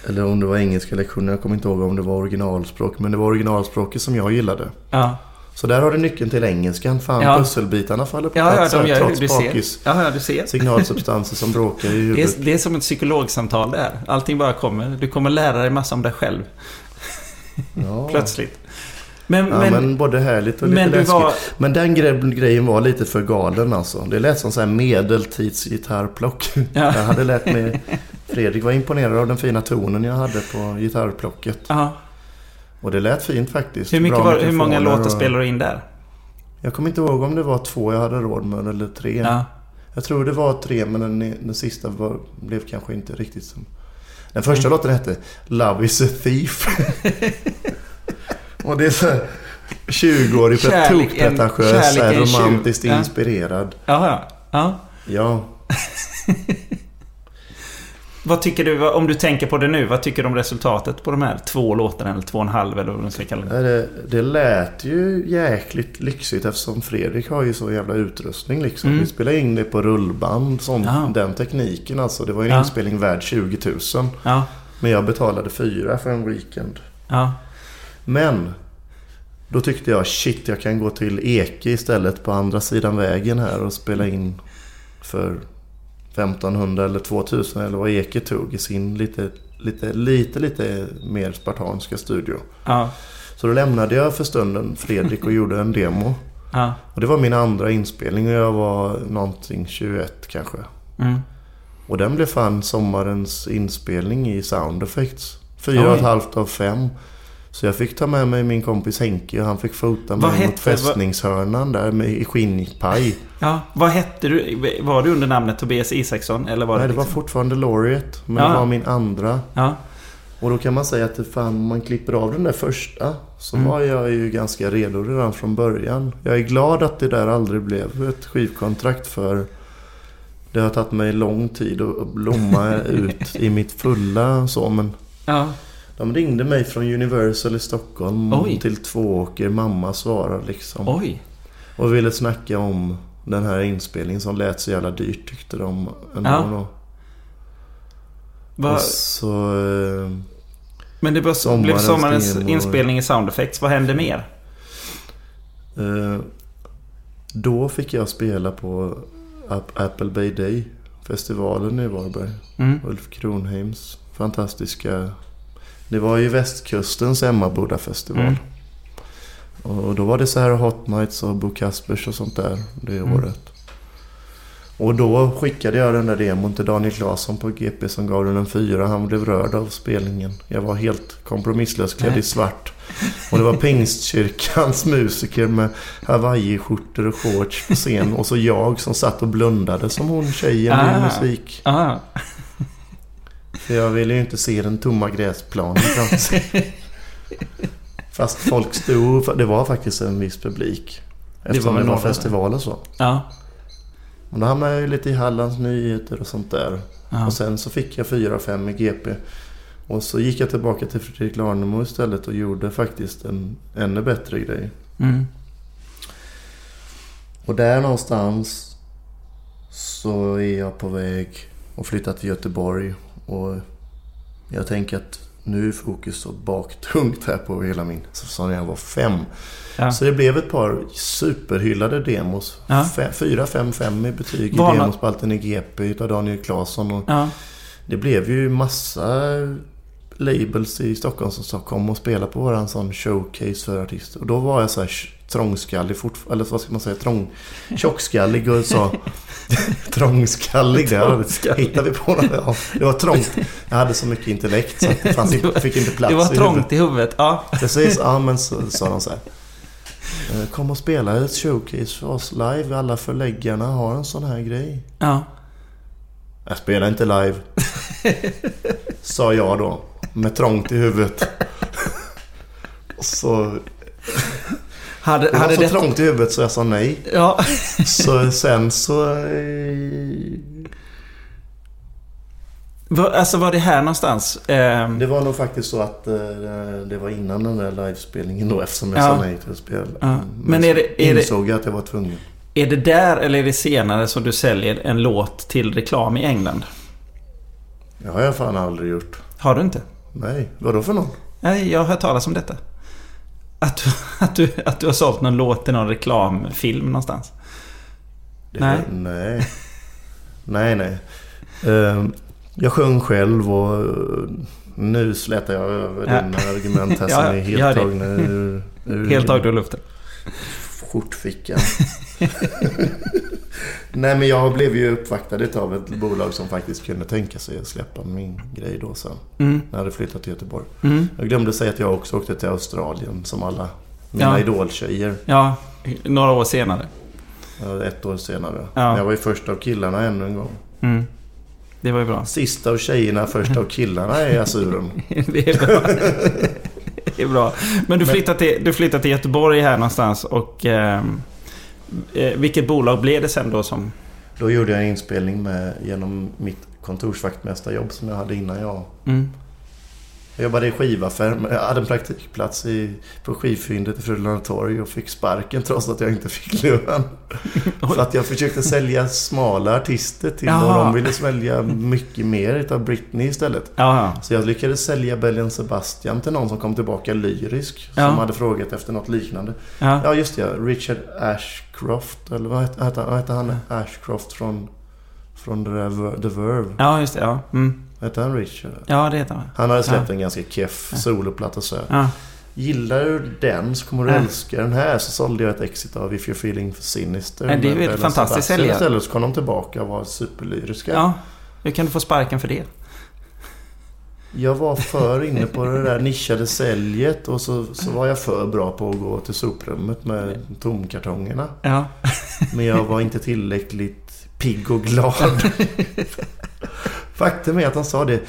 Eller om det var engelska lektioner, jag kommer inte ihåg om det var originalspråk. Men det var originalspråket som jag gillade. Ja. Så där har du nyckeln till engelskan. Fan, Ja. pusselbitarna faller på Ja, ja, plats de här, gör trots bakis. Ja, ja, du ser. Signalsubstanser som bråkar i Det huvudet. är, det är som ett psykologsamtal det här. Allting bara kommer. Du kommer lära dig massa om dig själv. Ja. Plötsligt. Men, Ja, men, men, både härligt och lite men läskigt. var... Men den gre- grejen var lite för galen alltså. Det lät som så här medeltidsgitarrplock. Ja. Jag hade lärt mig... Fredrik var imponerad av den fina tonen jag hade på gitarrplocket. Ja. Och det lät fint faktiskt. Hur, mycket var, hur många låtar och- spelar du in där? Jag kommer inte ihåg om det var två jag hade råd med eller tre. Ja. Jag tror det var tre men den, den sista var, blev kanske inte riktigt som... Den första Mm. låten hette Love is a thief. och det är så här 20-årig Kärlek- tokpretentiös, romantiskt Ja. inspirerad. Jaha, ja. Ja, Vad tycker du, om du tänker på det nu, vad tycker du om resultatet på de här två låtarna? Eller två och en halv eller vad man ska kalla det? det, det lät ju jäkligt lyxigt eftersom Fredrik har ju så jävla utrustning liksom. Mm. Vi spelade in det på rullband, sån, Ja. den tekniken alltså. Det var ju en Ja. inspelning värd 20 000. Ja, Men jag betalade fyra för en weekend. ja, Men då tyckte jag shit, jag kan gå till Eke istället på andra sidan vägen här och spela in för 1500 eller 2000 eller vad Eke tog i sin lite lite, lite, lite mer spartanska studio. Ja. Så då lämnade jag för stunden Fredrik och gjorde en demo. Ja. Och det var min andra inspelning och jag var någonting 21 kanske. Mm. Och den blev fan sommarens inspelning i Sound Effects. Fyra och ett halvt av fem. Så jag fick ta med mig min kompis Henke och han fick fota mig hette- mot fästningshörnan där med, i skinnpaj. ja. Vad hette du? Var du under namnet Tobias Isaksson? Eller var Nej, det det var liksom... fortfarande Laureate. Men Ja. det var min andra. Ja. Och då kan man säga att fan, om man klipper av den där första så Mm. var jag ju ganska redo redan från början. Jag är glad att det där aldrig blev ett skivkontrakt för det har tagit mig lång tid att blomma ut i mitt fulla så. Men Ja. De ringde mig från Universal i Stockholm Oj. till Tvååker. Mamma svarade liksom. Oj. Och ville snacka om den här inspelningen som lät så jävla dyrt tyckte de. Ändå. Ja. Va... Och så... eh, Men det blev, Sommarens blev sommarens demo. inspelning i Sound Effects. Vad hände mer? Eh, då fick jag spela på Ap- Apple Bay Day festivalen i Varberg. Mm. Ulf Kronheims fantastiska... Det var ju västkustens Emmaboda festival. Mm. Och då var det så här Hot Nights och Bo Kaspers och sånt där det Mm. året. Och då skickade jag den där demon till Daniel Claesson på GP som gav den en fyra. Han blev rörd av spelningen. Jag var helt kompromisslös klädd i svart. Och det var Pingstkyrkans musiker med hawaiiskjortor och shorts på scen. Och så jag som satt och blundade som hon tjejen i Ah. musik. Ah. För jag ville ju inte se den tomma gräsplanen framför. Fast folk stod... Det var faktiskt en viss publik. Eftersom det var där. festival och så. Ja. Och då hamnade jag ju lite i Hallands Nyheter och sånt där. Ja. Och sen så fick jag 4-5 i GP. Och så gick jag tillbaka till Fredrik Larnemo istället och gjorde faktiskt en ännu bättre grej. Mm. Och där någonstans så är jag på väg att flytta till Göteborg. Och jag tänker att nu är fokus så baktungt här på hela min... Så när jag var fem. Ja. Så det blev ett par superhyllade demos. Ja. Fe- Fyra, fem, fem i betyg i demospalten i GP utav Daniel Claesson. Och Ja. det blev ju massa labels i Stockholm som sa kom och spela på våran sån showcase för artister. Och då var jag så här trångskallig fortfarande. Eller vad ska man säga? Trång, tjockskallig och sa trångskallig. Trångskallig. hittade vi på. Det. Ja, det var trångt. Jag hade så mycket intellekt så det fanns, inte- fick inte plats Det var trångt i huvudet. Ja. Precis, ja men så sa de så här. "Eh, Kom och spela ett showcase för oss live. Alla förläggarna har en sån här grej. Ja. Jag spelar inte live. Sa jag då. Med trångt i huvudet. Och så... Hade, Det var hade så det... trångt i huvudet så jag sa nej. Ja. Så sen så... eh, Va- Alltså var det här någonstans? Ehm, Det var nog faktiskt så att eh, det var innan den där livespelningen då eftersom jag Ja. sa nej till att spela. Ja. Men är det- är det- insåg jag att jag var tvungen. Är det där eller är det senare som du säljer en låt till reklam i England? Det har jag fan aldrig gjort. Har du inte? Nej, vadå för någon? Nej, jag har hört talas om detta. Att du, att du, att du har sålt någon låt till någon reklamfilm någonstans. Det- Nej. Nej. nej, nej. Ehm, jag sjöng själv och eh, nu slätar jag över Ja. dina argument här Ja, som är helt tagna ur, ur Helt taget ur luften. Skjortfickan. nej, men jag blev ju uppvaktad av ett bolag som faktiskt kunde tänka sig att släppa min grej då sen. Mm. När jag hade flyttat till Göteborg. Mm. Jag glömde säga att jag också åkte till Australien som alla mina Ja. idoltjejer. Ja, några år senare. Ett år senare. Ja. Jag var ju först av killarna ännu en gång. Mm. Det var ju bra. Sista av tjejerna, första av killarna är Azuren. Det är bra. Det är bra. Men du flyttar till, du flyttar till Göteborg här någonstans och... ehm, eh, vilket bolag blev det sen då som... Då gjorde jag en inspelning med, genom mitt kontorsvaktmästarjobb som jag hade innan jag... Mm. Jag jobbade i skivaffär. Jag hade en praktikplats i, på skivfyndet i Frölunda Torg och fick sparken trots att jag inte fick lön. För att jag försökte sälja smala artister till och Jaha. de ville svälja mycket mer utav Britney istället. Jaha. Så jag lyckades sälja Bellen Sebastian till någon som kom tillbaka lyrisk. Som hade frågat efter något liknande. Ja. Just det. Richard Ashcroft. Eller vad hette, vad hette han? Ashcroft från, från The Verve. ja, just det. Ja. Mm. Hette han Richard? Ja, det heter han. Han hade släppt Ja. en ganska keff soloplatta så. Ja. Gillar du den så kommer du Ja. älska den här. Så sålde jag ett exit av If You're Feeling Sinister. Ja, det är ju ett fantastiskt säljare. Istället så kom de tillbaka och var superlyriska. ja. Hur kan du få sparken för det? Jag var för inne på det där nischade säljet och så, så var jag för bra på att gå till soprummet med tomkartongerna. Ja. Men jag var inte tillräckligt pigg och glad. Faktum är att han sa det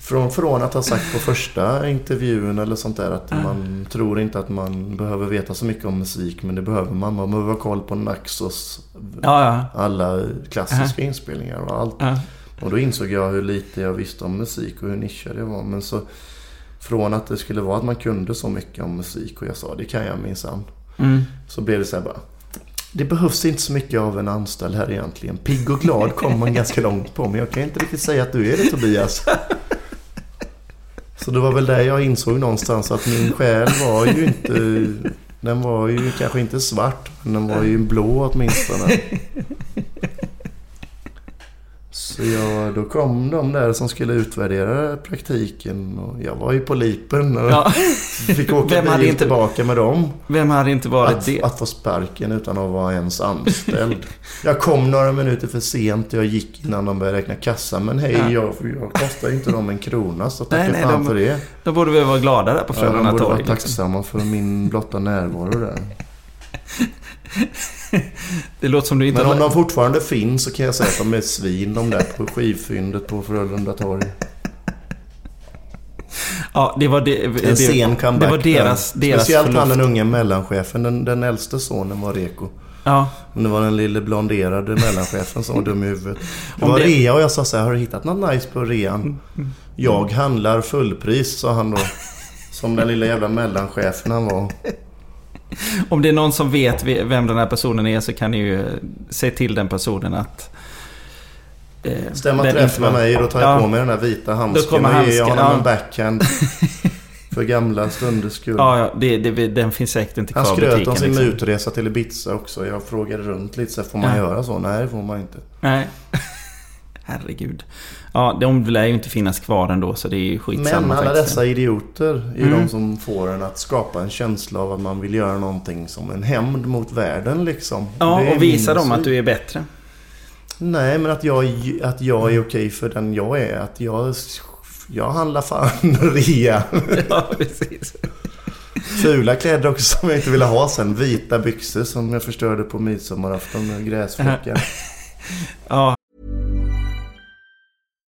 från, från att ha sagt på första intervjun eller sånt där att man tror inte att man behöver veta så mycket om musik men det behöver man. Man behöver ha koll på Naxos Ja, ja. alla klassiska inspelningar och allt. ja. Och då insåg jag hur lite jag visste om musik och hur nischad jag var. Men så från att det skulle vara att man kunde så mycket om musik och jag sa det kan jag minsann. Mm. Så blev det så här bara. Det behövs inte så mycket av en anställd här egentligen. Pigg och glad kommer man ganska långt på. Men jag kan inte riktigt säga att du är det Tobias. Så det var väl där jag insåg någonstans att min själ var ju inte... Den var ju kanske inte svart. Men den var ju blå åtminstone. Så jag, då kom de där som skulle utvärdera praktiken. Och jag var ju på lipen. Och Ja. fick åka Vem hade inte- tillbaka med dem. Vem hade inte varit Att, det? att få sparken utan att vara ens anställd. Jag kom några minuter för sent och jag gick innan de började räkna kassa. Men hej, Ja. jag, jag kostar inte dem en krona så Nej, tacka nej, fan de- för det. Då borde vi vara glada där på Ja, de Frölunda borde torg. vara liksom. tacksamma för min blotta närvaro där. Det låter som du inte Men om har... de fortfarande finns så kan jag säga att de är svin de där på skivfyndet på Frölunda torg. Ja, det var det... En det, sen comeback Det var deras, där. deras Speciellt han förluft. den unge mellanchefen. Den, den äldste sonen var reko. Ja. Men det var den lille blonderade mellanchefen som var dum i huvudet. Det var det- rea och jag sa så här, har du hittat något nice på rean? Jag handlar fullpris, sa han då. Som den lilla jävla mellanchefen han var. Om det är någon som vet vem den här personen är så kan ni ju säga till den personen att... Eh, Stämma träff med mig och då tar jag Ja. på mig den här vita handsken kommer och ger handsken, honom ja. en backhand. För gamla stunders skull. Ja, ja det, det, den finns säkert inte kvar Han skröt butiken. om sin liksom. utresa till Ibiza också. Jag frågade runt lite så här, får man Ja. göra så? Nej, det får man inte. Nej. Herregud. Ja, de lär ju inte finnas kvar ändå så det är ju skitsamma Men alla faktiskt. dessa idioter är Mm. de som får en att skapa en känsla av att man vill göra någonting som en hämnd mot världen liksom. Ja, och visa dem att du är bättre. Nej, men att jag, att jag är okej för den jag är. Att jag, jag handlar fan rea. ja, precis. Fula kläder också som jag inte ville ha sen. Vita byxor som jag förstörde på midsommarafton med gräsfläckar. Ja,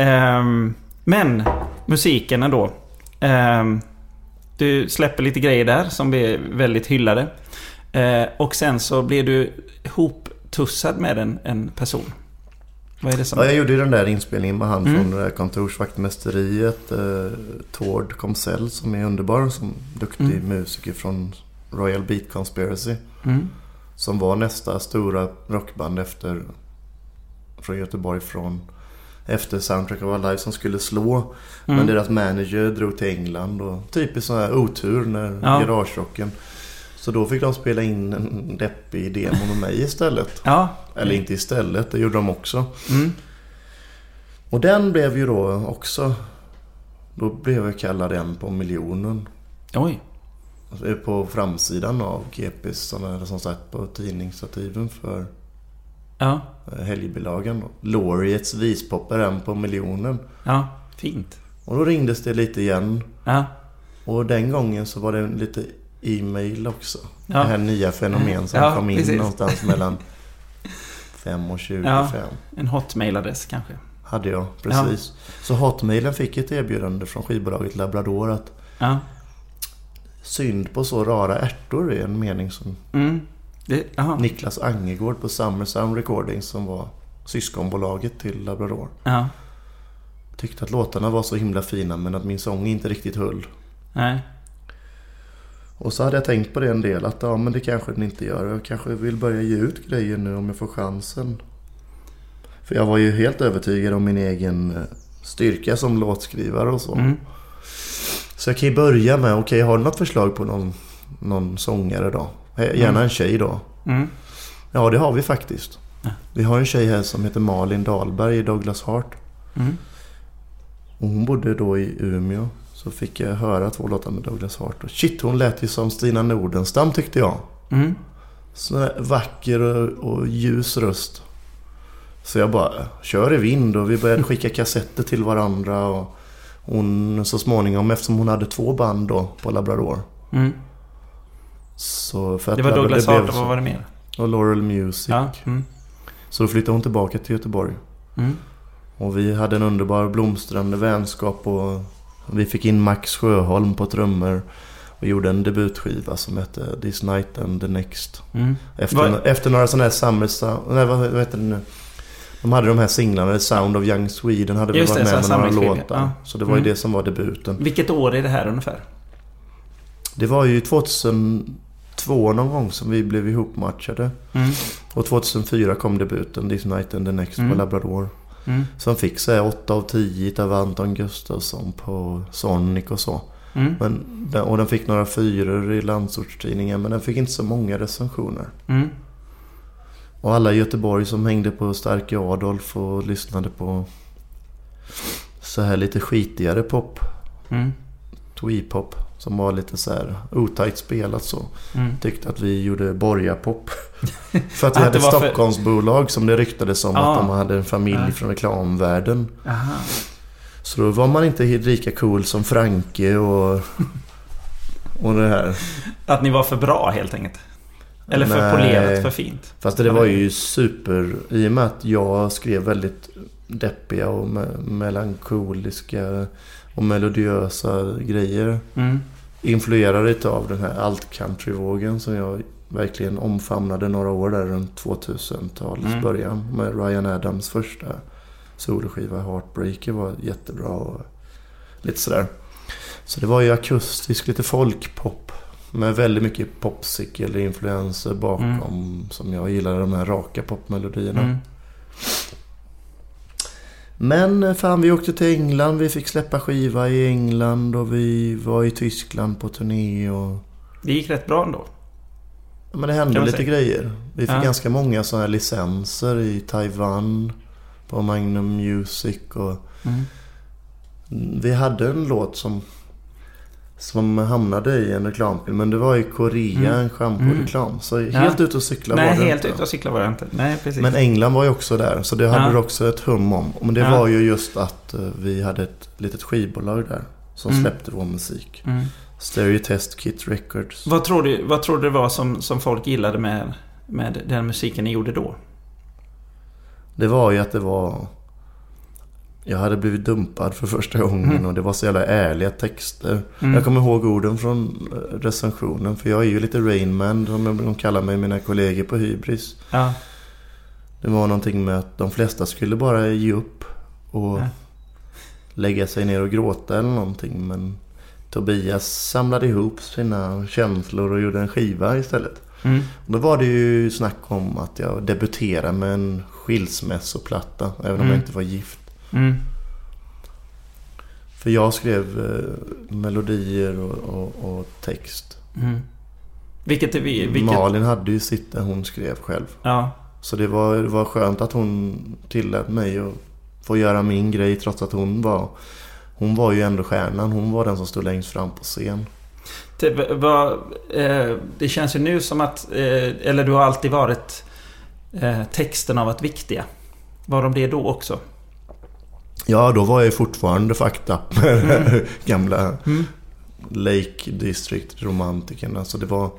Ehm, men musiken ändå. Ehm, du släpper lite grejer där som blir väldigt hyllade. Eh, och sen så blir du hoptussad med en, en person. Vad är det som... Ja, jag gjorde ju den där inspelningen med han Mm. från där kontorsvaktmästeriet. Eh, Tord Komsell som är underbar. Som duktig Mm. musiker från Royal Beat Conspiracy. Mm. Som var nästa stora rockband efter från Göteborg från efter Soundtrack of Our Life som skulle slå. Men deras manager drog till England och typiskt sån här otur när Ja. garagerocken. Så då fick de spela in en deppig demo med mig istället. Ja. Eller inte istället, det gjorde de också. Mm. Och den blev ju då också... Då blev jag kallad en på miljonen. Oj. Alltså, På framsidan av GPs sådana som sagt på tidningsstativen för Ja. eh, helgbilagan. Laureates är en på miljonen. Ja. Fint. Och då ringdes det lite igen. Ja. Och den gången så var det lite e-mail också. Ja. Det här nya fenomen som Ja, kom in precis. någonstans mellan 5 och 25. Ja. En hotmail-adress kanske. Hade jag, precis. Så Hotmailen fick ett erbjudande från skivbolaget Labrador att Ja. synd på så rara ärtor är en mening som Mm. Det, aha. Niklas Angegård på Summer Sound Recordings som var syskonbolaget till Labrador. Ja. Tyckte att låtarna var så himla fina men att min sång inte riktigt höll. Nej. Och så hade jag tänkt på det en del att ja men det kanske den inte gör. Jag kanske vill börja ge ut grejer nu om jag får chansen. För jag var ju helt övertygad om min egen eh, styrka som låtskrivare och så. Mm. Så jag kan ju börja med, okej har du något förslag på någon, någon sångare då? Eh, Gärna en tjej då. Mm. Ja det har vi faktiskt. Vi har en tjej här som heter Malin Dahlberg i Douglas Hart. Mm. Och hon bodde då i Umeå. Så fick jag höra två låtar med Douglas Hart. Och shit, hon lät ju som Stina Nordenstam tyckte jag. Mm. Där vacker och, och ljus röst. Så jag bara, kör i vind och vi började skicka kassetter till varandra. Och hon så småningom, eftersom hon hade två band då på Labrador. Mm. Så för att Det var Douglas blev Hart och vad var det mer? Och Laurel Music. Ja. Mm. Så då flyttade hon tillbaka till Göteborg. Mm. Och vi hade en underbar blomstrande vänskap och vi fick in Max Sjöholm på trummor. Och gjorde en debutskiva som hette This Night and the Next. Mm. Efter, efter några sådana här Summer Sound... Nej, vad, heter det nu? De hade de här singlarna, Sound of Young Sweden hade vi varit det, med med några låtar. Ja. Så det var ju Mm. det som var debuten. Vilket år är det här ungefär? Det var ju 2002 någon gång som vi blev ihopmatchade. Mm. Och 2004 kom debuten This Night and the Next Mm. på Labrador. Mm. Som fick här 8 av 10 av Anton Gustafsson på Sonic och så. Mm. Men, och den fick några fyror i landsortstidningen men den fick inte så många recensioner. Mm. Och alla i Göteborg som hängde på Starke Adolf och lyssnade på så här lite skitigare pop. Mm. Twee-pop. Som var lite så här otajt spelat så. Mm. Tyckte att vi gjorde borgarpop. för att Att vi hade ett var för- Stockholmsbolag som det ryktades om Ah. att de hade en familj Ja. från reklamvärlden. Aha. Så då var man inte lika cool som Franke och, och det här. Att ni var för bra helt enkelt? Eller för Nej. polerat, för fint? Fast det var ju super... I och med att jag skrev väldigt deppiga och me- melankoliska och melodiösa grejer. Mm. Influerad utav den här alt-country-vågen som jag verkligen omfamnade några år där runt 2000-talets Mm. början. Med Ryan Adams första soloskiva Heartbreaker var jättebra och lite sådär. Så det var ju akustisk, lite folkpop. Med väldigt mycket popsicle-influenser bakom. Som jag gillade de här raka popmelodierna. Mm. Men eh, fan, vi åkte till England. Vi fick släppa skiva i England och vi var i Tyskland på turné och... Det gick rätt bra ändå. Ja, Men det hände lite säga. grejer. Vi fick Ja. ganska många sådana här licenser i Taiwan. På Magnum Music och... Mm. Vi hade en låt som... Som hamnade i en reklamfilm. Men det var i Korea, Mm. en schamporeklam. Så Ja. helt ute och cykla Nej, var det helt inte. ute och cykla var jag inte. Nej, precis. Men England var ju också där. Så det hade Ja. du också ett hum om. Men det Ja. var ju just att eh, vi hade ett litet skivbolag där. Som Mm. släppte vår musik. Mm. Stereo Test Kit Records. Vad tror du, vad tror du det var som, som folk gillade med, med den musiken ni gjorde då? Det var ju att det var... Jag hade blivit dumpad för första gången Mm. och det var så jävla ärliga texter. Mm. Jag kommer ihåg orden från eh, recensionen. För jag är ju lite Rainman som de kallar mig, mina kollegor på Hybris. Ja. Det var någonting med att de flesta skulle bara ge upp och Ja. lägga sig ner och gråta eller någonting. Men Tobias samlade ihop sina känslor och gjorde en skiva istället. Mm. Då var det ju snack om att jag debuterade med en skilsmässoplatta. Även om Mm. jag inte var gift. Mm. För jag skrev eh, melodier och, och, och text. Mm. Vilket. Vilket, Malin hade ju sitt där hon skrev själv. Ja. Så det var, det var skönt att hon tillät mig att få göra min grej trots att hon var... Hon var ju ändå stjärnan. Hon var den som stod längst fram på scen. Det, vad, eh, det känns ju nu som att... Eh, eller du har alltid varit... Eh, texterna har varit viktiga. Var de det då också? Ja, då var jag fortfarande fakta. Mm. Gamla Lake District-romantikerna. Så det var...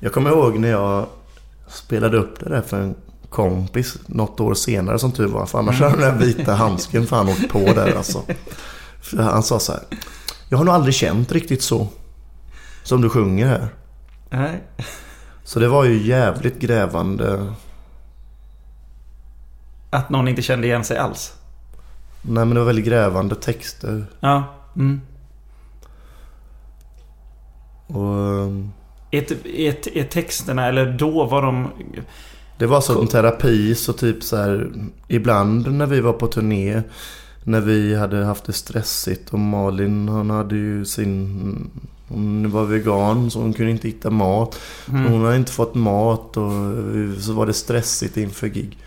Jag kommer ihåg när jag spelade upp det där för en kompis något år senare som tur var. För annars hade den där vita handsken fan åkt på där alltså. För han sa så här. Jag har nog aldrig känt riktigt så. Som du sjunger här. Nej. Så det var ju jävligt grävande. Att någon inte kände igen sig alls? Nej men det var väldigt grävande texter. Ja. Mm. Och um, Är, är, är texterna, eller då var de... det var som terapi så typ så här. Ibland när vi var på turné. När vi hade haft det stressigt och Malin hon hade ju sin... Hon var vegan så hon kunde inte hitta mat. Hon hade inte fått mat och så var det stressigt inför gig.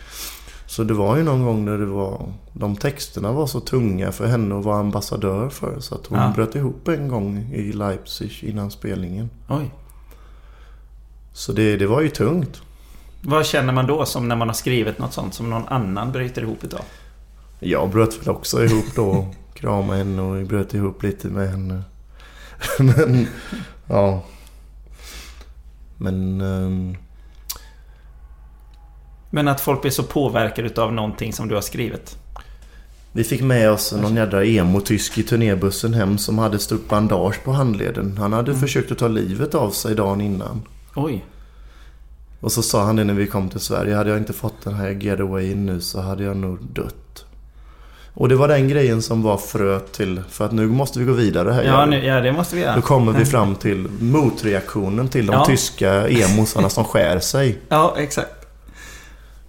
Så det var ju någon gång när det var... De texterna var så tunga för henne att vara ambassadör för. Så att hon Ja. bröt ihop en gång i Leipzig innan spelningen. Oj. Så det, det var ju tungt. Vad känner man då som när man har skrivit något sånt som någon annan bryter ihop utav? Jag bröt väl också ihop då. Kramade henne och bröt ihop lite med henne. Men, ja. Men... ehm, Men att folk blir så påverkade utav någonting som du har skrivit. vi fick med oss någon jädra emo-tysk i turnébussen hem som hade ett stort bandage på handleden. Han hade försökt att ta livet av sig dagen innan. Oj. Och så sa han det när vi kom till Sverige. Hade jag inte fått den här getawayen nu så hade jag nog dött. Och det var den grejen som var fröet till. För att nu måste vi gå vidare här. Ja, nu, ja det måste vi göra. Då kommer vi fram till motreaktionen till de Ja. tyska emosarna som skär sig. Ja, exakt.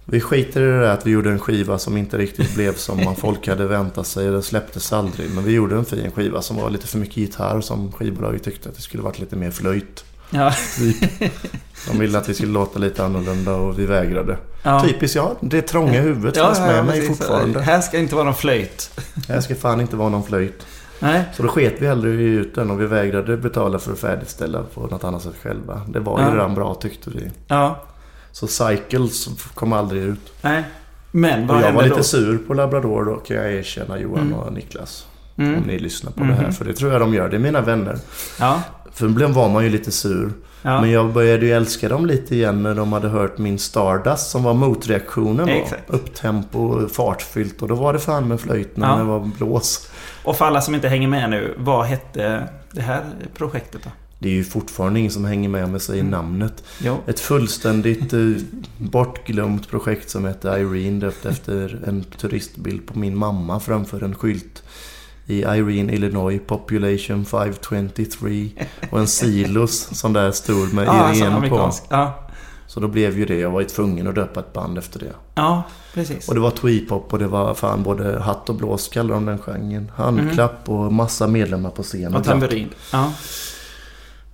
Vi skiter i det där att vi gjorde en skiva som inte riktigt blev som man folk hade väntat sig. Det släpptes aldrig. Men vi gjorde en fin skiva som var lite för mycket gitarr. Som skivbolaget tyckte att det skulle varit lite mer flöjt. Ja. De ville att vi skulle låta lite annorlunda och vi vägrade. Ja. Typiskt, ja. Det trånga huvudet fanns med mig precis. fortfarande. Här ska inte vara någon flöjt. Här ska fan inte vara någon flöjt. Nej. Så då sket vi hellre ut den och vi vägrade betala för att färdigställa på något annat sätt själva. Det var ju Ja. redan bra tyckte vi. Ja. Så Cycles kom aldrig ut. Nej. Men Och vad jag hände var lite då? sur på Labrador då kan jag erkänna Johan och Niklas. Mm. Om ni lyssnar på det här. För det tror jag de gör. Det är mina vänner. Ja. För ibland var man ju lite sur. Ja. Men jag började ju älska dem lite igen när de hade hört min Stardust som var motreaktionen. Exakt. Upptempo, fartfyllt. Och då var det fan med flöjt när Ja. det var blås. Och för alla som inte hänger med nu, vad hette det här projektet då? Det är ju fortfarande ingen som hänger med jag säger namnet. Jo. Ett fullständigt eh, bortglömt projekt som heter Irene döpt efter en turistbild på min mamma framför en skylt i Irene, Illinois, population 523 och en silos som där stod med Ja, alltså Irene på. amerikansk. Ja. Så då blev ju det, jag var ju tvungen att döpa ett band efter det. Ja, precis. Och det var tweepop och det var fan både hatt och blås kallar de den genren. Handklapp och massa medlemmar på scenen. Och tamburin. Ja.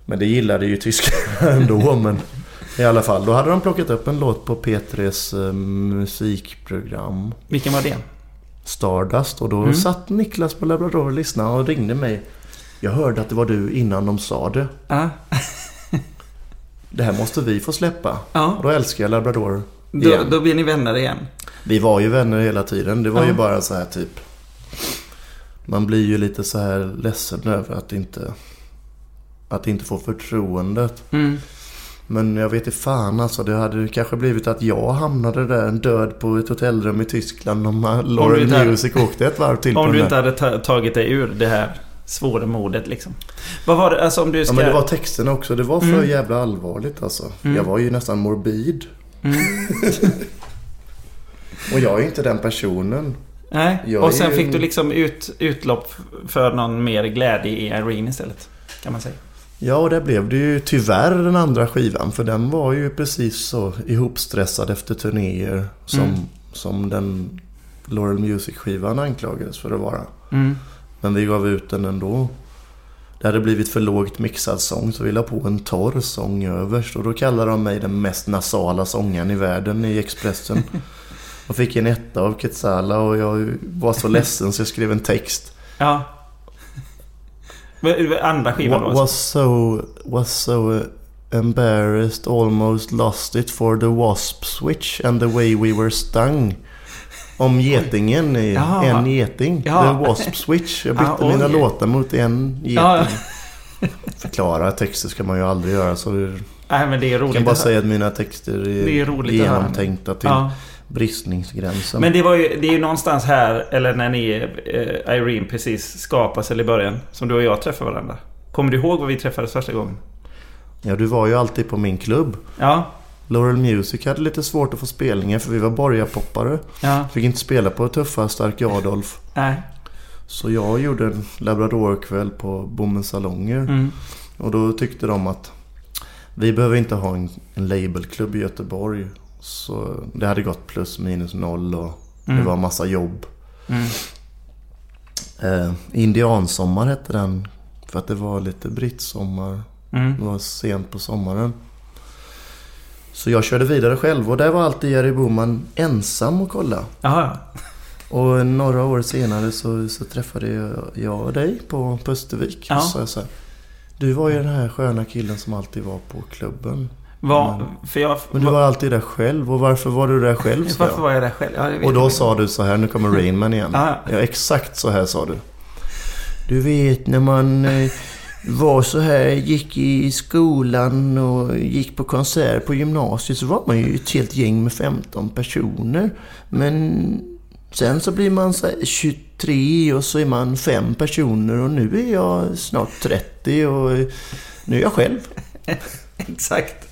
Men det gillade ju tyskarna ändå. men i alla fall, då hade de plockat upp en låt på P3s eh, musikprogram. Vilken var det? Stardust. Och då Mm. satt Niklas på Labrador och lyssnade och ringde mig. Jag hörde att det var du innan de sa det. Ja. Det här måste vi få släppa. Ja. Och då älskar jag Labrador Då, då blir ni vänner igen. Vi var ju vänner hela tiden. Det var Ja. ju bara så här typ... Man blir ju lite så här ledsen över att inte... Att inte få förtroendet. Mm. Men jag vet inte fan alltså. Det hade kanske blivit att jag hamnade där död på ett hotellrum i Tyskland om Lauren Music åkte ett varv till Om du inte hade ta- tagit dig ur det här svåra modet liksom. Vad var det, alltså om du Ja ska... men det var texterna också. Det var för Mm. jävla allvarligt alltså. Jag var ju nästan morbid. Mm. och jag är ju inte den personen. Nej, Jag och sen ju- fick du liksom ut, utlopp för någon mer glädje i Irene istället. Kan man säga. Ja, och där blev det ju tyvärr den andra skivan. För den var ju precis så ihopstressad efter turnéer som, Mm. som den Laurel Music-skivan anklagades för att vara. Mm. Men vi gav ut den ändå. Det hade blivit för lågt mixad sång så vi la på en torr sång överst. Och då kallade de mig den mest nasala sångaren i världen i Expressen. Och fick en etta av Quetzala och jag var så ledsen så jag skrev en text. Ja. Men, Andra skivan då? Wa- Was so, was so embarrassed, almost lost it for the wasp switch and the way we were stung. Om getingen i Jaha. en geting. Ja. The wasp switch. Jag bytte Ah, mina låtar mot en geting. Ja. Förklara texter ska man ju aldrig göra. Så det, Nej, men det är jag roligt. kan bara säga att mina texter är, Det är genomtänkta till Ja. Bristningsgränsen. Men det var ju, det är ju någonstans här, eller när ni, eh, Irene precis skapas, eller i början, som du och jag träffade varandra. Kommer du ihåg vad vi träffades första gången? Ja, du var ju alltid på min klubb. Ja. Laurel Music hade lite svårt att få spelningar för vi var borgarpoppare. Ja. Fick inte spela på tuffa Stark Adolf. Nej. Så jag gjorde en labradorkväll på Bommens salonger. Mm. Och då tyckte de att vi behöver inte ha en, en labelklubb i Göteborg. Så det hade gått plus minus noll och Mm. det var massa jobb. Mm. Eh, Indiansommar hette den. För att det var lite brittsommar. Mm. Det var sent på sommaren. Så jag körde vidare själv och där var alltid Jerry Boman ensam och kolla. Jaha. Och några år senare så, så träffade jag, jag dig på Pustervik. Ja. Och så jag så här, Du var ju den här sköna killen som alltid var på klubben. Var, för jag... Men du var alltid där själv. Och varför var du där själv? Varför jag. var jag där själv? Ja, Och då inte. sa du så här, nu kommer Rainman igen. Ja. Ja, exakt så här sa du. Du vet när man eh, var så här, gick i skolan och gick på konsert på gymnasiet så var man ju ett helt gäng med 15 personer. Men sen så blir man så här 23 och så är man fem personer och nu är jag snart 30 och nu är jag själv. Exakt.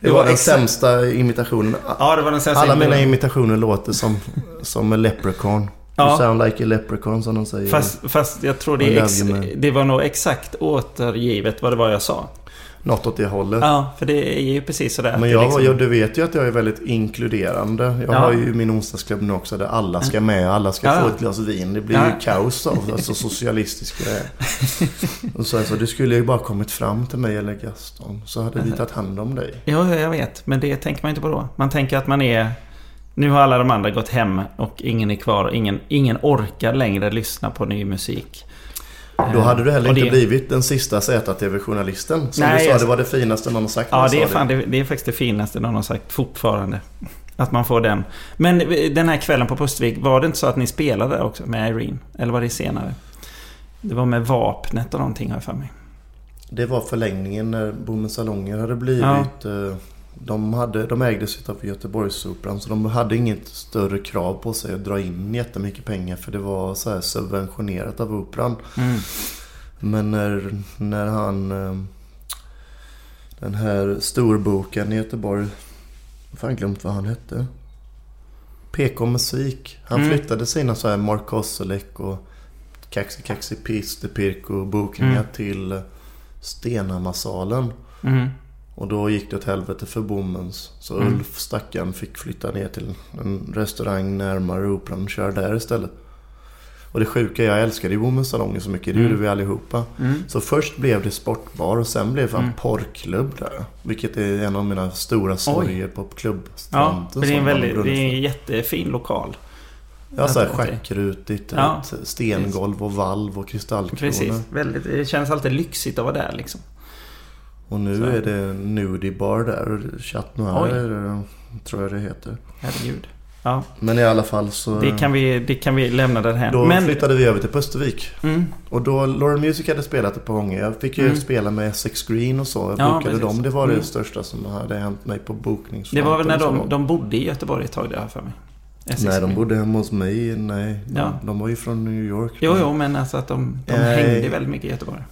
Det var den sämsta imitationen. Ja, det var den sämsta Alla mina imitationer låter som, som en leprechaun. Ja. You sound like a leprechaun som de säger. Fast, fast jag tror det, ex, det var nog exakt återgivet vad det var jag sa. Något åt det hållet. Ja, för det är ju precis sådär. Men jag, liksom- jag, du vet ju att jag är väldigt inkluderande. Jag Ja. har ju min onsdagsklubb nu också där alla ska med. Alla ska Ja. få ett glas vin. Det blir Ja. ju kaos av alltså socialistisk grej. Och så, så, du skulle ju bara kommit fram till mig eller Gaston. Så hade vi tagit hand om dig. Ja, jag vet. Men det tänker man inte på då. Man tänker att man är... Nu har alla de andra gått hem och ingen är kvar. Ingen, ingen orkar längre lyssna på ny musik. Då hade du heller inte det- blivit den sista ZTV-journalisten. Som Nej, du sa, jag- det var det finaste någon har sagt. Ja, det är, fan, det, det är faktiskt det finaste någon har sagt fortfarande. Att man får den. Men den här kvällen på Pustervik, var det inte så att ni spelade också med Irene? Eller var det senare? Det var med vapnet och någonting har jag för mig. Det var förlängningen när Bommens salonger hade blivit... eh, De, hade, de ägdes av Göteborgsoperan så de hade inget större krav på sig att dra in jättemycket pengar för det var så här subventionerat av Operan. Mm. Men när, när han... eh, Den här storboken i Göteborg... Jag fan glömt vad han hette. PK Musik. Han Mm. flyttade sina så här Mark Koselleck och Kaxi Kaxi Piste Pirko bokningar Mm. till Stenhammarsalen. Mm. Och då gick det åt helvete för Bommens. Så Mm. Ulf stackaren fick flytta ner till en restaurang närmare Operan och köra där istället. Och det sjuka, jag älskade ju Bommens salonger så mycket. Det Mm. gjorde vi allihopa. Mm. Så först blev det sportbar och sen blev det en Mm. porrklubb där. Vilket är en av mina stora sorger på Ja, klubbstranden. men det är en väldigt, det är en jättefin lokal. Ja, så här Ja, schackrutigt. Ja. Stengolv och valv och kristallkronor. Precis. Väldigt, det känns alltid lyxigt att vara där liksom. Och nu Så. är det nudie bar där. Chat. Noir tror jag det heter. Herregud. Ja, Men i alla fall så... det kan vi, det kan vi lämna därhän. Då Men, flyttade vi över till Pustervik. mm, Och då, Laura Music hade spelat ett par gånger. Jag fick ju Mm. spela med Essex Green och så. Jag Ja, bokade precis. dem. Det var det Mm. största som hade hänt mig på det bokningsfronten. var väl när de, de bodde i Göteborg ett tag där för mig. Essex Nej, de bodde hemma hos mig. Nej, de, Ja. de var ju från New York. Jo, jo, men alltså att de, de hängde väldigt mycket i Göteborg.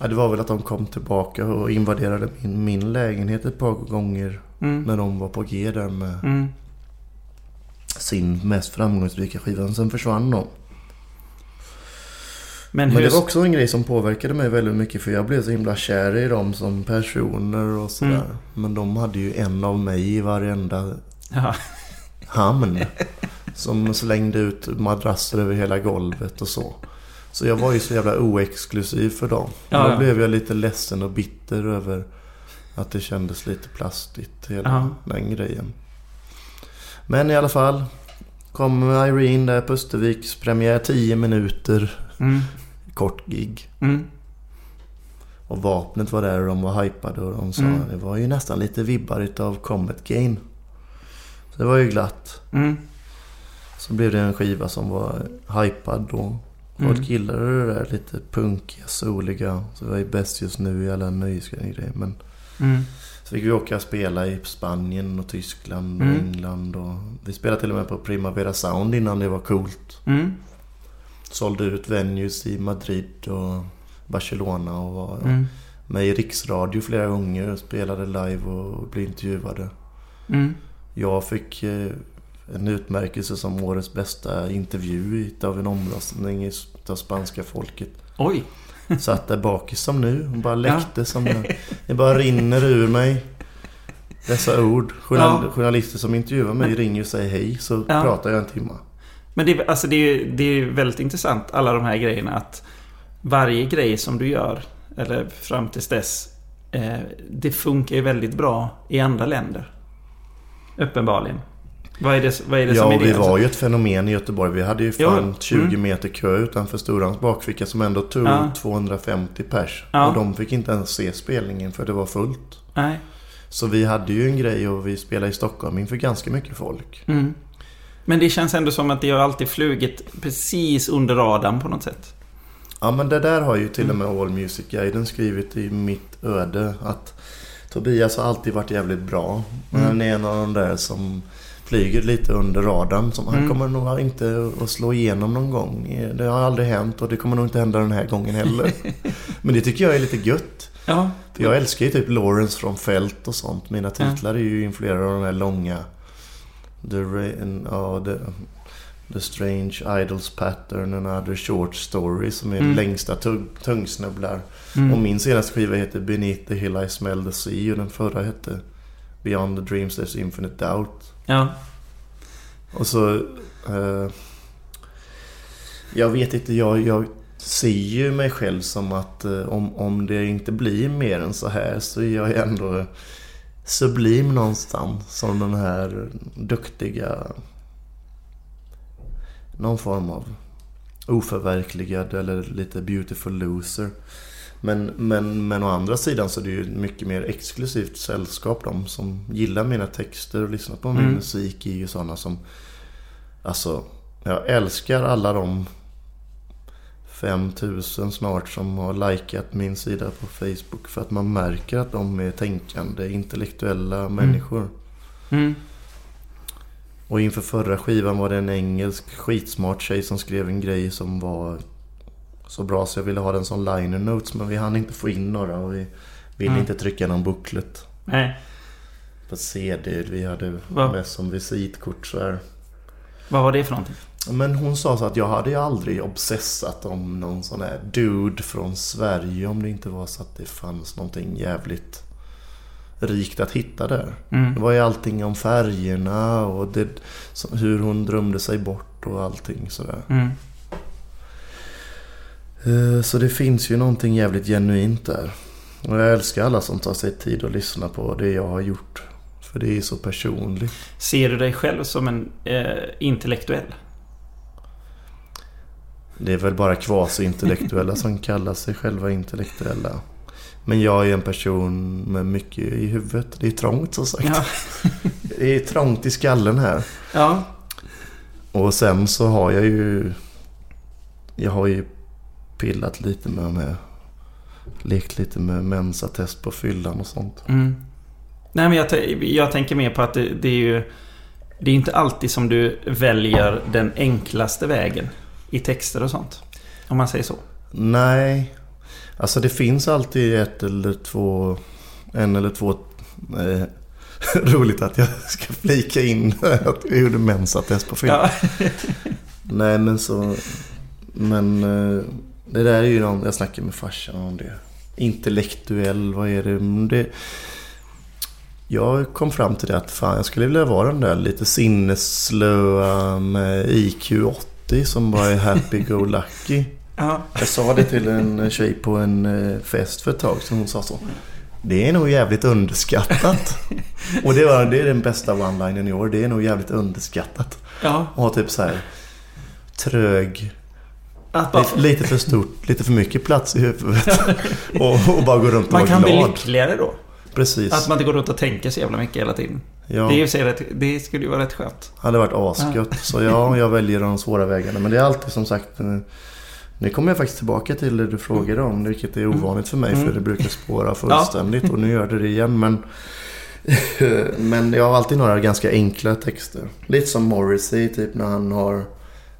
Ja, det var väl att de kom tillbaka och invaderade min, min lägenhet ett par gånger. Mm. När de var på G där med Mm. sin mest framgångsrika skiva. Sen försvann de. Men, Men det var också en grej som påverkade mig väldigt mycket för jag blev så himla kär i dem som personer och sådär. Mm. Men de hade ju en av mig i varenda Ja. hamn. Som slängde ut madrasser över hela golvet och så. Så jag var ju så jävla oexklusiv för dem. Ja, då ja. blev jag lite ledsen och bitter över att det kändes lite plastigt, hela Ja. den grejen. Men i alla fall. Kom Irene där på Österviks premiär 10 minuter. Mm. Kort gig. Mm. Och vapnet var där och de var hypade och de sa Mm. det var ju nästan lite vibbar utav Comet Gain. Så det var ju glatt. Mm. Så blev det en skiva som var hypad då. Mm. Folk gillade det där lite punkiga, soliga. Så det var ju bäst just nu i alla nöjesgrejer. Men Mm. så fick vi åka och spela i Spanien och Tyskland och Mm. England. Och vi spelade till och med på Primavera Sound innan det var coolt. Mm. Sålde ut venues i Madrid och Barcelona och var Mm. med i riksradio flera gånger. och Spelade live och blev intervjuade. Mm. Jag fick eh, en utmärkelse som årets bästa intervju av en omröstning av spanska folket. Oj. Satt där bakis som nu och bara läckte som jag. Det bara rinner ur mig. Dessa ord. Journal- Ja. Journalister som intervjuar mig ringer och säger hej så Ja. pratar jag en timme. Men det, alltså det, är, det är väldigt intressant alla de här grejerna att varje grej som du gör, eller fram tills dess, eh, det funkar ju väldigt bra i andra länder. Uppenbarligen. Vad är det, vad är det Ja, som är det? vi var ju ett fenomen i Göteborg. Vi hade ju fan Ja, 20 mm. meter kö utanför Storans bakficka som ändå tog Ja. 250 pers. Ja. Och de fick inte ens se spelningen för det var fullt. Nej. Så vi hade ju en grej och vi spelade i Stockholm inför ganska mycket folk. Mm. Men det känns ändå som att det har alltid flugit precis under radarn på något sätt. Ja men det där har ju till och med All Music Guiden skrivit i Mitt öde. Att Tobias har alltid varit jävligt bra. Men Mm. han är en av de där som flyger lite under radarn. Som Han Mm. kommer nog inte att slå igenom någon gång. Det har aldrig hänt och det kommer nog inte hända den här gången heller. men det tycker jag är lite gött. Ja. För jag älskar ju typ Lawrence från Fält och sånt. Mina titlar är ju influerade av de här långa... The, Ra- ja, the, the Strange Idols Pattern and Other Short Stories som är Mm. längsta tung, tungsnubblar. Mm. Och min senaste skiva heter Beneath the Hill I Smell the Sea och den förra hette Beyond the Dreams There's Infinite Doubt. Ja. Och så... Eh, jag vet inte, jag, jag ser ju mig själv som att eh, om, om det inte blir mer än så här så är jag ändå sublim någonstans. Som den här duktiga... Någon form av oförverkligad eller lite beautiful loser. Men, men, men å andra sidan så är det ju ett mycket mer exklusivt sällskap. De som gillar mina texter och lyssnar på min Mm. musik är ju sådana som... Alltså, jag älskar alla de 5000 snart som har likat min sida på Facebook. För att man märker att de är tänkande, intellektuella människor. Mm. Och inför förra skivan var det en engelsk skitsmart tjej som skrev en grej som var så bra så jag ville ha den som liner notes. Men vi hann inte få in några och vi ville Mm. inte trycka någon booklet Nej. på CD. Vi hade Va? mest som visitkort så här. Vad var det för någonting? Men hon sa så att jag hade ju aldrig obsessat om någon sån här dude från Sverige om det inte var så att det fanns någonting jävligt rikt att hitta där. Mm. Det var ju allting om färgerna och det, hur hon drömde sig bort och allting sådär. Mm. Eh, Så det finns ju någonting jävligt genuint där. Och jag älskar alla som tar sig tid att lyssna på det jag har gjort. För det är så personligt. Ser du dig själv som en eh, intellektuell? Det är väl bara kvasi-intellektuella som kallar sig själva intellektuella. Men jag är en person med mycket i huvudet. Det är trångt som sagt. Ja. Det är trångt i skallen här. Ja. Och sen så har jag ju... Jag har ju pillat lite med här... Lekt lite med mensatest på fyllan och sånt. Mm. Nej men jag, jag tänker mer på att det, det är ju... Det är inte alltid som du väljer den enklaste vägen i texter och sånt. Om man säger så. Nej. Alltså det finns alltid ett eller två... En eller två... Eh, roligt att jag ska flika in att jag gjorde mensatest på fyllan. Ja. Nej men så... Men... eh, Det där är ju någon, jag snackade med farsan om det. Intellektuell, vad är det? Det jag kom fram till det att fan, jag skulle vilja vara den där lite sinnesslöa med IQ 80 som bara är happy-go-lucky. Ja. Jag sa det till en tjej på en eh, fest för ett tag som hon sa så. Det är nog jävligt underskattat. Och det, var, det är den bästa one-linen i år. Det är nog jävligt underskattat. Ja. Och typ så här trög, Att lite, lite för stort, lite för mycket plats i huvudet. och, och bara gå runt och man vara kan bli glad. lyckligare då. Precis. Att man inte går runt och tänker så jävla mycket hela tiden. Ja. Det, är så rätt, det skulle ju vara rätt skönt. hade varit asgött. Så ja, jag väljer de svåra vägarna. Men det är alltid som sagt... eh, Nu kommer jag faktiskt tillbaka till det du frågade om. Vilket är ovanligt för mig. För det brukar spåra fullständigt. Och nu gör det det igen. Men, men jag har alltid några ganska enkla texter. Lite som Morrissey typ när han har...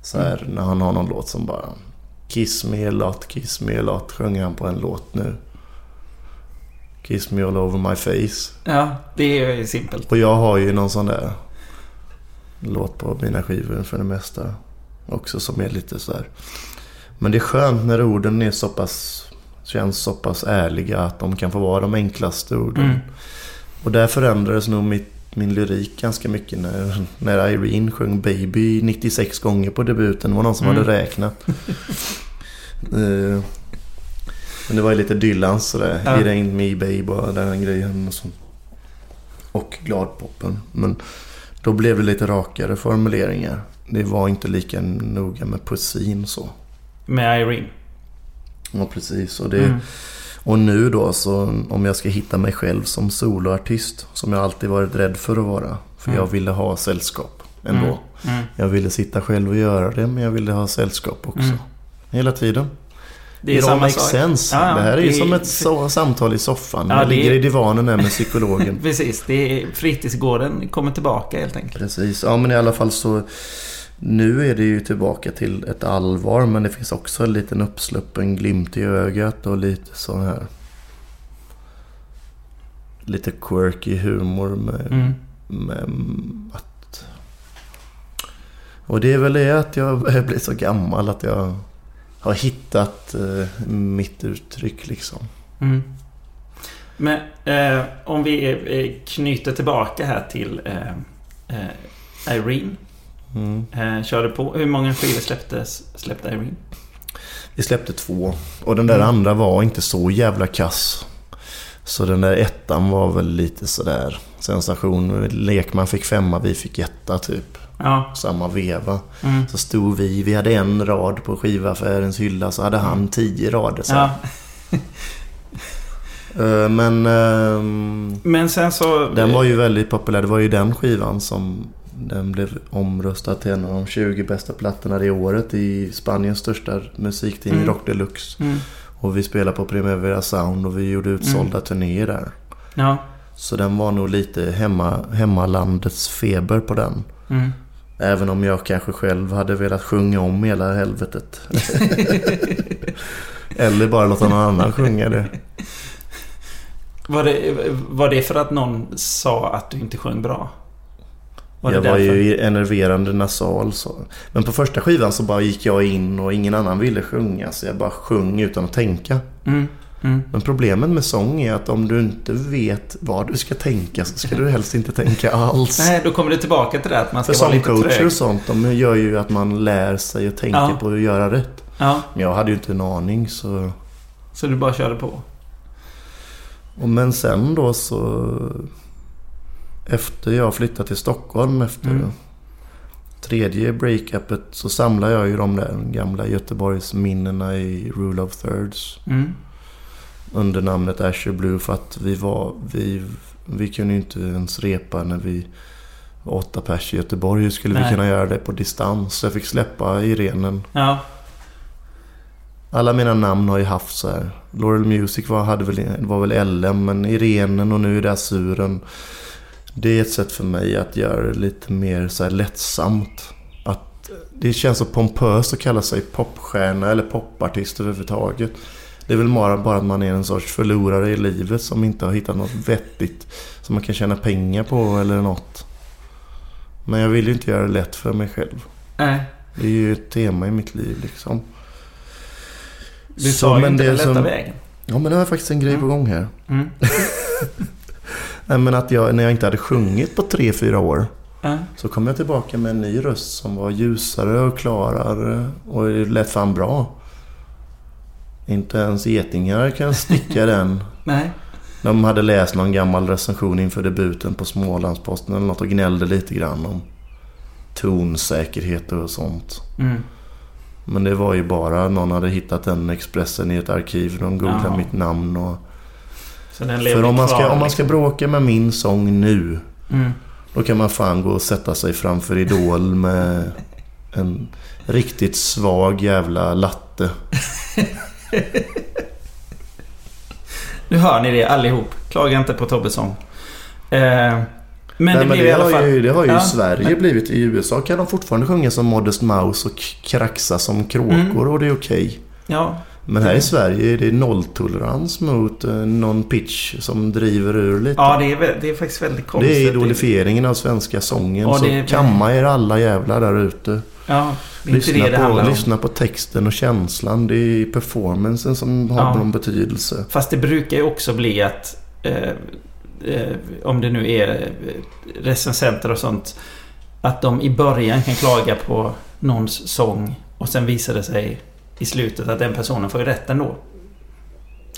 Så här, När han har någon låt som bara... Kiss me a lot, kiss me a lot. Sjunger han på en låt nu. Kiss me all over my face. Ja, det är ju simpelt. Och jag har ju någon sån där låt på mina skivor för det mesta. Också som är lite så här. Men det är skönt när orden är så pass, känns så pass ärliga att de kan få vara de enklaste orden. Mm. Och där förändrades nog mitt, min lyrik ganska mycket när, när Irene sjöng Baby 96 gånger på debuten. Det var någon som Mm. hade räknat. Eh, men det var ju lite Dylans sådär. Ja. It ain't me babe och den grejen. Och, så. och gladpoppen. Men då blev det lite rakare formuleringar. Det var inte lika noga med poesin så. Med Irene. Ja, precis. Och, det, Mm. Och nu då så om jag ska hitta mig själv som soloartist. Som jag alltid varit rädd för att vara. För Mm. jag ville ha sällskap ändå. Mm. Mm. Jag ville sitta själv och göra det men jag ville ha sällskap också. Mm. Hela tiden. Det är all samma sak. sense. Ja, det här är ju det som ett so- samtal i soffan. Ja, jag det är- ligger i divanen där med psykologen. Precis, det är fritidsgården kommer tillbaka helt enkelt. Precis. Ja men i alla fall så. Nu är det ju tillbaka till ett allvar. Men det finns också en liten uppsluppen glimt i ögat. Och lite så här. Lite quirky humor med, Mm. med att... Och det är väl det att jag börjar bli så gammal att jag har hittat eh, mitt uttryck liksom. Mm. Men eh, om vi knyter tillbaka här till eh, eh, Irene. Mm. Eh, körde på. Hur många skivor släpptes, släppte Irene? Vi släppte två. Och den där Mm. andra var inte så jävla kass. Så den där ettan var väl lite sådär sensation. Lekman fick femma, vi fick etta typ. Ja. Samma veva. Mm. Så stod vi, vi hade en rad på skivaffärens hylla så hade han tio rader. Så. ja. Eh, Men ehm, Men sen så... den var ju väldigt populär. Det var ju den skivan som den blev omröstad till en av de 20 bästa plattorna det året i Spaniens största musiktidning Mm. Rock Deluxe. Mm. Och vi spelade på Primavera Sound och vi gjorde utsålda turnéer där. Ja. Så den var nog lite hemma, hemmalandets feber på den. Mm. Även om jag kanske själv hade velat sjunga om hela helvetet. Eller bara låta någon annan sjunga det. Var, det, var det för att någon sa att du inte sjöng bra? Var jag var ju enerverande nasal så. Men på första skivan så bara gick jag in och ingen annan ville sjunga. Så jag bara sjöng utan att tänka. Mm. Mm. Men problemet med sång är att om du inte vet vad du ska tänka så ska du helst inte tänka alls. Nej, då kommer det tillbaka till det att man ska För vara lite trög. och sånt, de gör ju att man lär sig och tänker Ja. på att göra rätt. Ja, Men jag hade ju inte en aning så... så du bara körde på. Och men sen då så... Efter jag flyttade till Stockholm efter Mm. tredje breakupet så samlade jag ju de där gamla Göteborgsminnena i Rule of Thirds. Mm. Under namnet Asher Blue för att vi var... Vi, vi kunde ju inte ens repa när vi var åtta pers i Göteborg. Hur skulle vi Nej. kunna göra det på distans? Så jag fick släppa Irenen. Ja. Alla mina namn har ju haft så här. Laurel Music var, hade väl, var väl LM, men Irenen och nu är det Azuren. Det är ett sätt för mig att göra det lite mer så här lättsamt. Att det känns så pompöst att kalla sig popstjärna eller popartist överhuvudtaget. Det är väl bara, bara att man är en sorts förlorare i livet som inte har hittat något vettigt som man kan tjäna pengar på eller något. Men jag vill ju inte göra det lätt för mig själv. Nej. Det är ju ett tema i mitt liv liksom. Du sa ju inte det den lätta som- vägen. Ja, men det har faktiskt en grej på gång här. Mm. Nej, men att jag, när jag inte hade sjungit på tre fyra år. Ja. Så kom jag tillbaka med en ny röst som var ljusare och klarare och lät fan bra. Inte ens getingar kan sticka den. Nej. De hade läst någon gammal recension inför debuten på Smålandsposten eller något och gnällde lite grann om tonsäkerhet och sånt. Mm. Men det var ju bara någon hade hittat den Expressen i ett arkiv. De googlade mitt namn och... För om man, kvar, ska, om man ska liksom. bråka med min sång nu. Mm. Då kan man fan gå och sätta sig framför Idol med en riktigt svag jävla latte. Nu hör ni det allihop. Klaga inte på Tobbes sång. Eh, men Nej, det men det, har fall... ju, det har ju Ja, Sverige men- blivit. I USA kan de fortfarande sjunga som Modest Mouse och kraxa som kråkor Mm. och det är okej. Ja, Men här i Sverige är det nolltolerans mot eh, någon pitch som driver ur lite. ja det, är, det är faktiskt väldigt konstigt. det är idolifieringen av svenska sången. Ja, så är- kamma er alla jävlar där ute. Ja, Lyssna, på, lyssna på texten och känslan. Det är performancen som har Ja. någon betydelse. Fast det brukar ju också bli att eh, eh, om det nu är eh, recensenter och sånt att de i början kan klaga på någons sång och sen visar det sig i slutet att den personen får ju rätt ändå.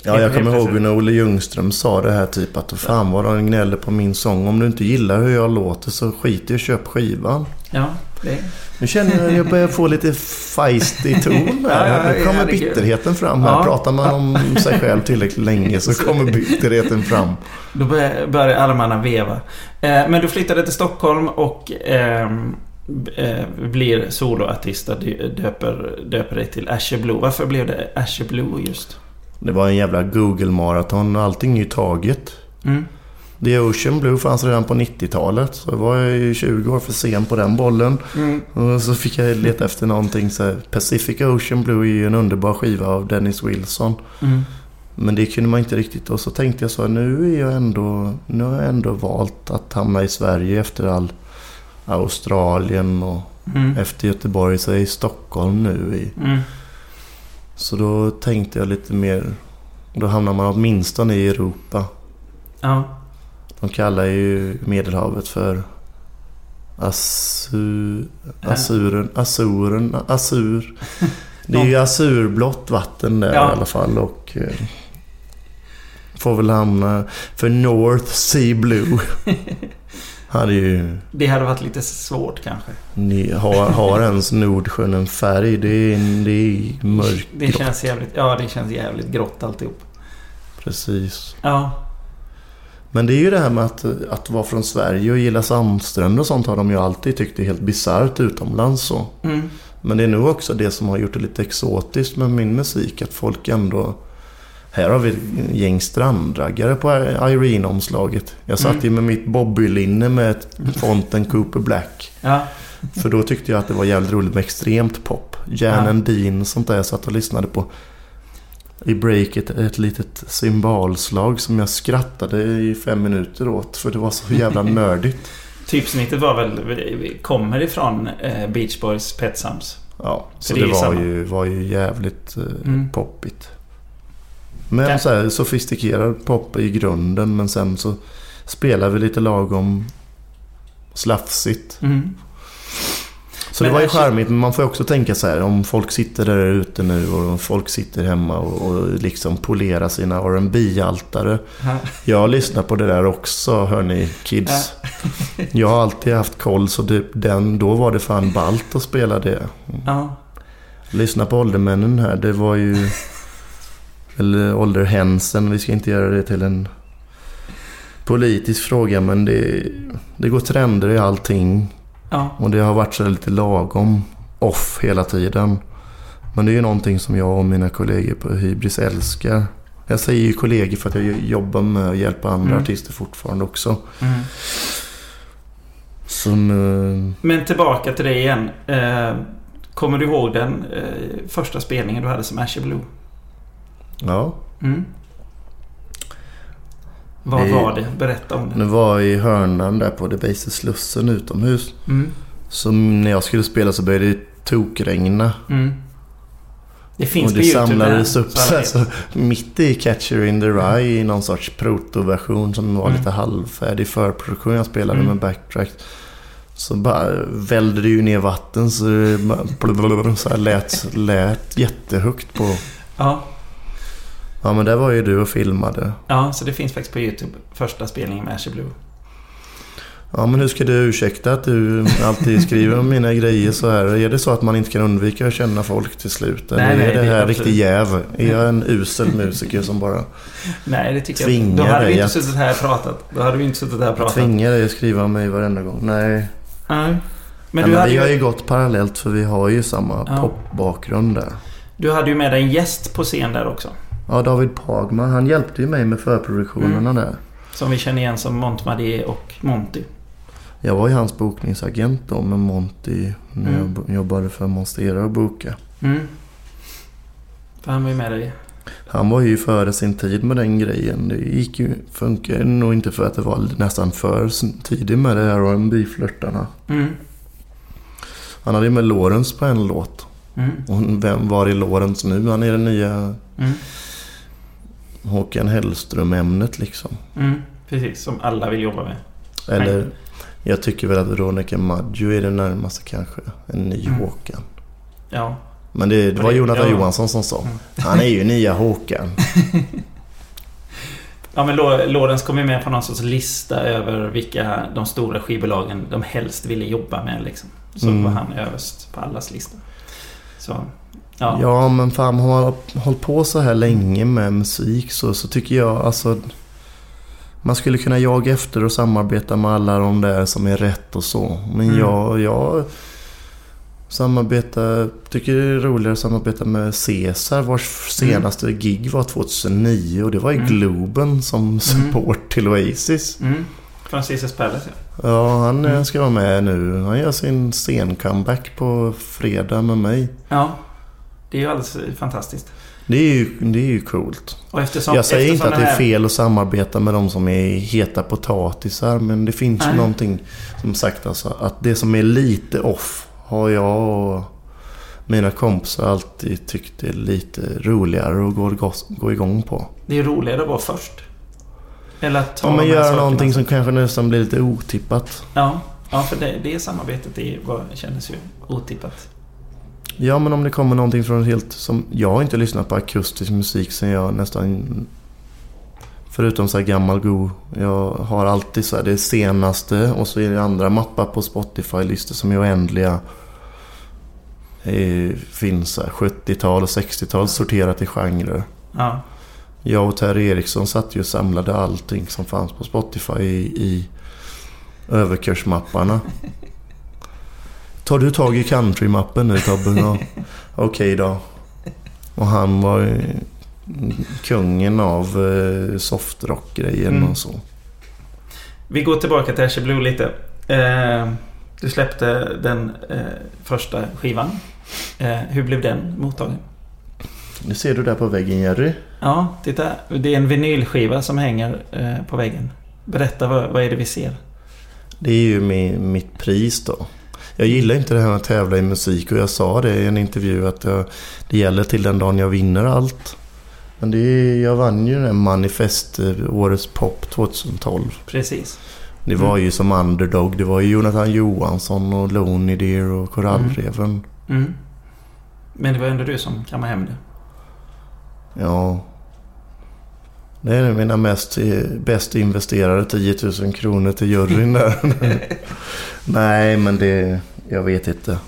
Ja, jag kommer ihåg när Olle Ljungström sa det här typ att fan vad de gnäller på min sång. Om du inte gillar hur jag låter så skit i och köp skivan. Ja, det, Nu känner jag att jag börjar få lite feisty ton här. ja, Nu kommer bitterheten fram här. Ja. Pratar man om sig själv tillräckligt länge så kommer bitterheten fram. då börjar, armarna veva. Eh, men du flyttade till Stockholm och ehm, eh, blir soloartist och dö- döper, döper dig till Asher Blue. Varför blev det Asher Blue just? Det var en jävla Google-maraton och allting är ju taget. Mm. The Ocean Blue fanns redan på 90-talet. Så var jag ju 20 år för sen på den bollen. Mm. Och så fick jag leta efter någonting så här, Pacific Ocean Blue är ju en underbar skiva av Dennis Wilson. Mm. Men det kunde man inte riktigt. Och så tänkte jag så här, nu är jag ändå... Nu har jag ändå valt att hamna i Sverige efter all Australien och Mm. efter Göteborg så är jag i Stockholm nu. I, Mm. så då tänkte jag lite mer... Då hamnar man åtminstone i Europa. Ja. De kallar ju Medelhavet för Asu, Asuren, Asuren, Asur. Det är ju asurblått vatten där Ja. i alla fall och eh, får väl hamna för North Sea Blue. Hade ju, Det hade varit lite svårt kanske. ni har, har ens Nordsjön en färg? Det är, det är Det mörkgrått. känns jävligt, ja det känns jävligt grått alltihop. Precis. Ja. Men det är ju det här med att, att vara från Sverige och gilla sandstränder och sånt har de ju alltid tyckt är helt bisarrt utomlands så. Mm. Men det är nog också det som har gjort det lite exotiskt med min musik. Att folk ändå... Här har vi ett gäng strandraggare på Irene-omslaget. Jag satt Mm. ju med mitt Bobby-linne med fonten Cooper Black. Ja. För då tyckte jag att det var jävligt roligt med extremt pop. Jan Ja. and Dean sånt där jag satt och lyssnade på. I breaket ett litet symbolslag som jag skrattade i fem minuter åt. För det var så jävla nördigt. Typsnittet var väl, kommer ifrån eh, Beach Boys Pet Sounds. Ja, så det det, var, samma. ju, var ju jävligt eh, Mm. poppigt. Men Ja. så här, sofistikerad pop i grunden men sen så spelar vi lite lagom slafsigt. Mm. Så Men det var ju Ash- charmigt men man får ju också tänka så här om folk sitter där ute nu och om folk sitter hemma och, och liksom polerar sina rb altare Ja. Jag lyssnar på det där också hörni kids. Jag har alltid haft koll så det, den, då var det fan ballt att spela det. Ja. Lyssna på åldermännen här. Det var ju... Eller ålderhänsen. Vi ska inte göra det till en politisk fråga. Men det, det går trender i allting. Ja. Och det har varit så lite lagom off hela tiden. Men det är ju någonting som jag och mina kollegor på Hybris älskar. Jag säger ju kollegor för att jag jobbar med att hjälpa andra Mm. artister fortfarande också. Mm. Som... eh, Men tillbaka till det igen. Eh, kommer du ihåg den eh, första spelningen du hade som Asher Blue? Ja. Mm. Vad var det? Berätta om det. Det var i hörnan där på Debaser Slussen utomhus. Mm. Så när jag skulle spela så började det tokregna. Mm. Det finns och det samlades upp så här, så mitt i Catcher in the Rye i någon sorts protoversion som var Mm. lite halvfärdig förproduktion. Jag spelade Mm. med backtrack. Så bara välde det ju ner vatten så det bara så här lät, lät jättehögt på... Ja, Ja men där var ju du och filmade. ja, så det finns faktiskt på YouTube. Första spelningen med Asher Blue. Ja men hur ska du ursäkta att du alltid skriver om mina grejer så här? Är det så att man inte kan undvika att känna folk till slut? Eller Nej, nej, är det det är här absolut- riktig jäv? Är jag en usel musiker som bara Nej, det tycker jag Då hade vi inte att- suttit här och pratat. Då hade vi inte suttit här och pratat. tvingar dig att skriva om mig varenda gång? Nej. Nej. Men, Men, du, men hade vi har ju, ju gått parallellt för vi har ju samma Ja. popbakgrund där. du hade ju med dig en gäst på scen där också. Ja, David Pagman, han hjälpte ju mig med förproduktionerna Mm. där. Som vi känner igen som Montmadier och Monty. Jag var ju hans bokningsagent då med Monty när Mm. jag jobbade för Monstera och boka. Mm. För han var ju med dig. Han var ju före sin tid med den grejen. Det gick ju, funkar nog inte för att det var nästan för tidigt med det här R&B-flörtarna. Mm. Han hade ju med Lawrence på en låt. Mm. Och vem var är Lawrence nu? Han är den nya Mm. Håkan Hellström-ämnet liksom. Mm. Precis, som alla vill jobba med. Eller jag tycker väl att Veronica Maggio är det närmaste kanske. En ny Mm. Håkan. Ja. Men det, det var Jonathan ja. Johansson som sa. Mm. Han är ju nya Håkan. Ja men Lo- Lorentz kom ju med på någon sorts lista över vilka de stora skivbolagen de helst ville jobba med liksom. Så Mm. var han överst på allas lista. Så, ja. Ja men fan har man hållit på så här länge med musik så, så tycker jag alltså. Man skulle kunna jaga efter och samarbeta med alla de där som är rätt och så. Men Mm. jag, jag samarbetar, tycker det är roligare att samarbeta med Cesar vars senaste gig var 2009 och det var i Mm. Globen som support till Oasis. Mm. Från Caesars Palace ja. Ja, han Mm. ska vara med nu. Han gör sin scen-comeback på fredag med mig. Ja. Det är ju alldeles fantastiskt. Det är ju, det är ju coolt. Och eftersom, Jag säger inte att det är fel att samarbeta med de som är heta potatisar. Men det finns ju Nej. någonting som sagt alltså. Att det som är lite off har jag och mina kompisar alltid tyckt är lite roligare att gå, gå igång på. Det är roligare att vara först. Eller att ta Om man de här gör sakerna. någonting som kanske nästan blir lite otippat. Ja, ja för det, det samarbetet det var, kändes ju otippat. Ja men om det kommer någonting från helt som... Jag har inte lyssnat på akustisk musik sen jag nästan... Förutom så här gammal go. Jag har alltid så här det senaste och så är det andra mappar på Spotify-listor som är oändliga. Det finns så här 70-tal och 60-tal sorterat i genrer. Ja. Jag och Terry Eriksson satt ju och samlade allting som fanns på Spotify i, i överkursmapparna. Tar du tag i countrymappen nu Tobbe? Okej då. Och han var kungen av eh, softrock-grejen Mm. och så. Vi går tillbaka till Asher Blue lite. Eh, du släppte den eh, första skivan. Eh, hur blev den mottagen? Det ser du där på väggen Jerry. Ja, titta. Det är en vinylskiva som hänger på väggen. Berätta, vad, vad är det vi ser? Det är ju min, mitt pris då. Jag gillar inte det här med att tävla i musik och jag sa det i en intervju att jag, det gäller till den dagen jag vinner allt. Men det är, jag vann ju den här Manifest, eh, Årets Pop 2012. Precis. Det var ju som underdog. Det var ju Jonathan Johansson och Lonely Deer och Korallreven. Mm. Men det var ändå du som kammade hem det. Ja. Det är mina mest, eh, bäst investerade 10 000 kronor till juryn där. Nej, men det... Jag vet inte.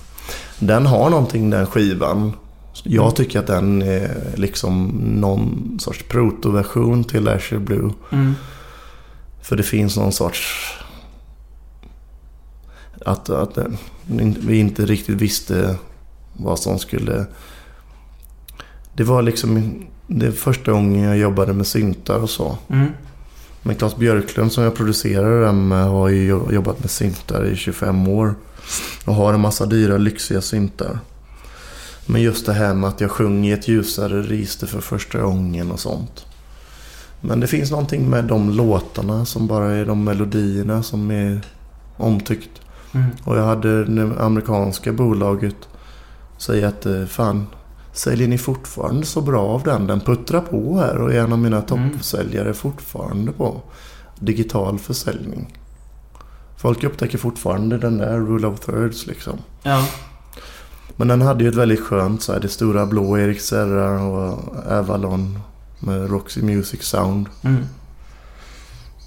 Den har någonting den skivan. Jag tycker att den är liksom någon sorts protoversion till Asher Blue. Mm. För det finns någon sorts... Att, att vi inte riktigt visste vad som skulle... Det var liksom det första gången jag jobbade med syntar och så. Mm. Men Claes Björklund som jag producerade den med har ju jobbat med syntar i 25 år. Och har en massa dyra lyxiga syntar. Men just det här med att jag sjunger i ett ljusare register för första gången och sånt. Men det finns någonting med de låtarna som bara är de melodierna som är omtyckt. Mm. Och jag hade det amerikanska bolaget säga att eh, fan, Säljer ni fortfarande så bra av den? Den puttrar på här och är en av mina toppsäljare fortfarande på digital försäljning. Folk upptäcker fortfarande den där Rule of Thirds liksom. Ja. Men den hade ju ett väldigt skönt så här, det stora blå Erik Serra och Avalon med Roxy Music Sound. Mm.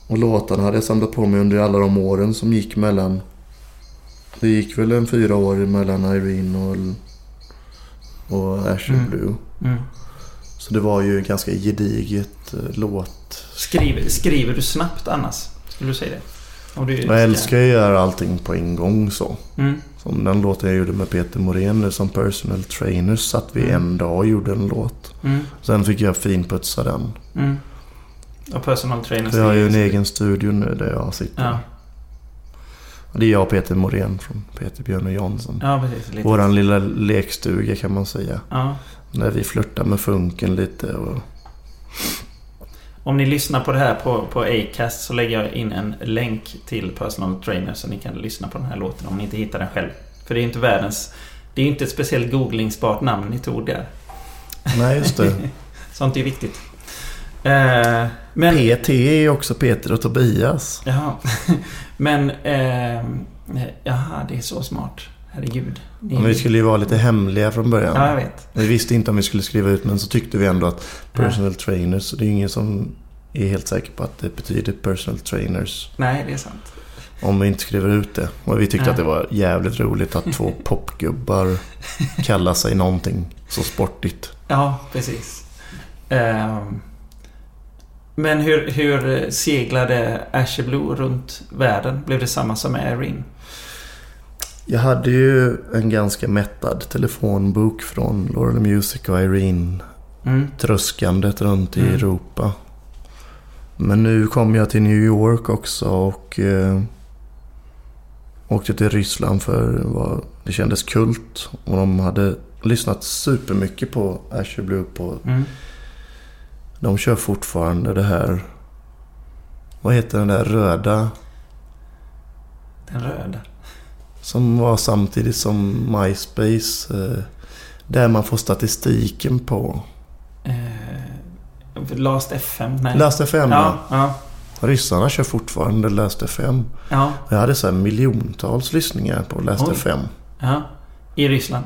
Och låtarna hade jag samlat på mig under alla de åren som gick mellan... Det gick väl en fyra år mellan Irene och, och Asher Mm. Blue. Mm. Så det var ju ganska gediget eh, låt. Skriver, skriver du snabbt annars? Skulle du säga det? Om du Jag älskar ju att göra allting på en gång så. Mm. Som den låten jag gjorde med Peter Morén nu som personal trainer satt vi Mm. en dag och gjorde en låt. Mm. Sen fick jag finputsa den. Mm. Och personal trainer. För jag har ju en egen studio nu där jag sitter. Ja, Det är jag och Peter Morén från Peter Björn och Jansson. ja precis. Våran lilla lekstuga kan man säga. Ja. Där vi flörtar med funken lite och... Om ni lyssnar på det här på, på Acast så lägger jag in en länk till Personal Trainer så ni kan lyssna på den här låten om ni inte hittar den själv. För det är inte världens... Det är inte ett speciellt googlingsbart namn ni tog där. Nej, just det. Sånt är viktigt. Eh, men... PT är ju också Peter och Tobias. Jaha. Men... Eh, jaha, det är så smart. Herregud. Ni- Men vi skulle ju vara lite hemliga från början. Ja, jag vet. Vi visste inte om vi skulle skriva ut men så tyckte vi ändå att personal trainers. Så det är ingen som är helt säker på att det betyder personal trainers. Nej, det är sant. Om vi inte skriver ut det. Och vi tyckte Ja. att det var jävligt roligt att två popgubbar kallar sig någonting så sportigt. Ja, precis. Ehm, men hur, hur seglade Asher Blue runt världen? Blev det samma som med Irene? Jag hade ju en ganska mättad telefonbok från Laurel Music och Irene. Mm. Tröskandet runt i Mm. Europa. Men nu kom jag till New York också och eh, åkte till Ryssland för vad det kändes kult. Och de hade lyssnat supermycket på Asher Blue på Mm. De kör fortfarande det här... Vad heter den där röda? Den röda. Som var samtidigt som MySpace. Eh, där man får statistiken på. Eh, Last FM? Nej. Last FM Ja, ja. Ryssarna kör fortfarande Last FM. Ja, Jag hade så miljontals lyssningar på Last Oj. FM. ja. I Ryssland?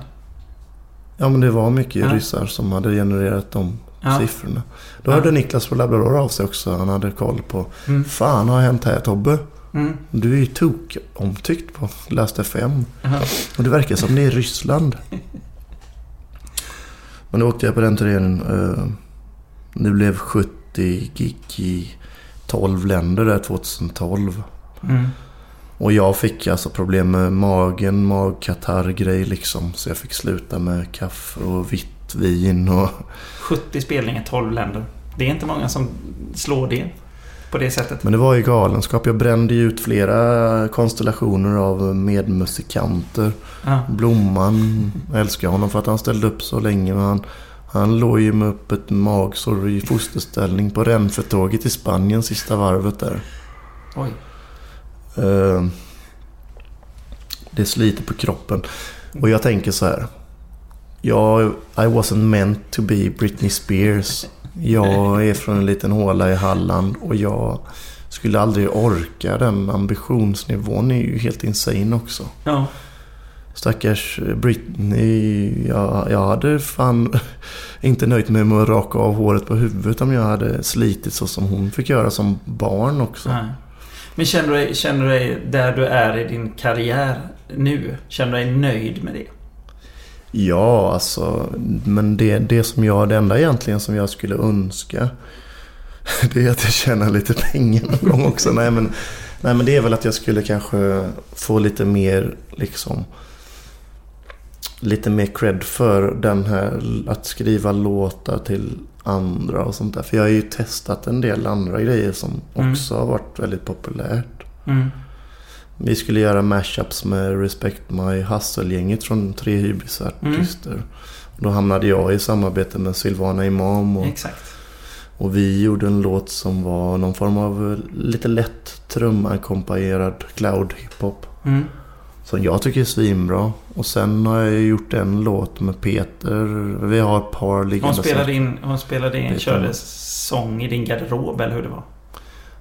Ja men det var mycket Ja. ryssar som hade genererat de Ja. siffrorna. Då Ja. hörde Niklas på Labrador av sig också. Han hade koll på. Mm. Fan har hänt här Tobbe? Mm. Du är ju tok omtyckt på Last FM. Jaha. Och det verkar som det är Ryssland. Men då åkte jag på den turnén. eh, Det blev 70 gig i 12 länder där 2012. Mm. Och jag fick alltså problem med magen, magkatarr-grej liksom. Så jag fick sluta med kaffe och vitt vin och... 70 spelningar, 12 länder. Det är inte många som slår det på det sättet. Men det var ju galenskap. Jag brände ju ut flera konstellationer av medmusikanter. Ja. Blomman, jag älskar honom för att han ställde upp så länge. Men han, han låg ju med öppet magsår i fosterställning på Renfetåget i Spanien sista varvet där. Oj. Eh, det sliter på kroppen. Och jag tänker så här. Jag, I wasn't meant to be Britney Spears. Jag är från en liten håla i Halland och jag skulle aldrig orka den ambitionsnivån. är ju helt insane också. Ja. Stackars Britney. Jag, jag hade fan inte nöjt mig med att raka av håret på huvudet om jag hade slitit så som hon fick göra som barn också. Nej. Men känner du, dig, känner du dig där du är i din karriär nu? Känner du dig nöjd med det? Ja, alltså. Men det, det som jag, det enda egentligen som jag skulle önska. Det är att jag tjänar lite pengar någon gång också. Nej men, nej men det är väl att jag skulle kanske få lite mer liksom. Lite mer cred för den här att skriva låtar till andra och sånt där. För jag har ju testat en del andra grejer som Mm. också har varit väldigt populärt. Mm. Vi skulle göra mashups med Respect My Hustle-gänget från tre hybrisartister. Då hamnade jag i samarbete med Silvana Imam och, Exakt. och vi gjorde en låt som var någon form av lite lätt trumakkompanjerad cloud hiphop. Mm. Som jag tycker är svinbra. Och sen har jag gjort en låt med Peter. Vi har ett par liggande. Hon spelade in, hon spelade in, Peter. körde sång i din garderob eller hur det var?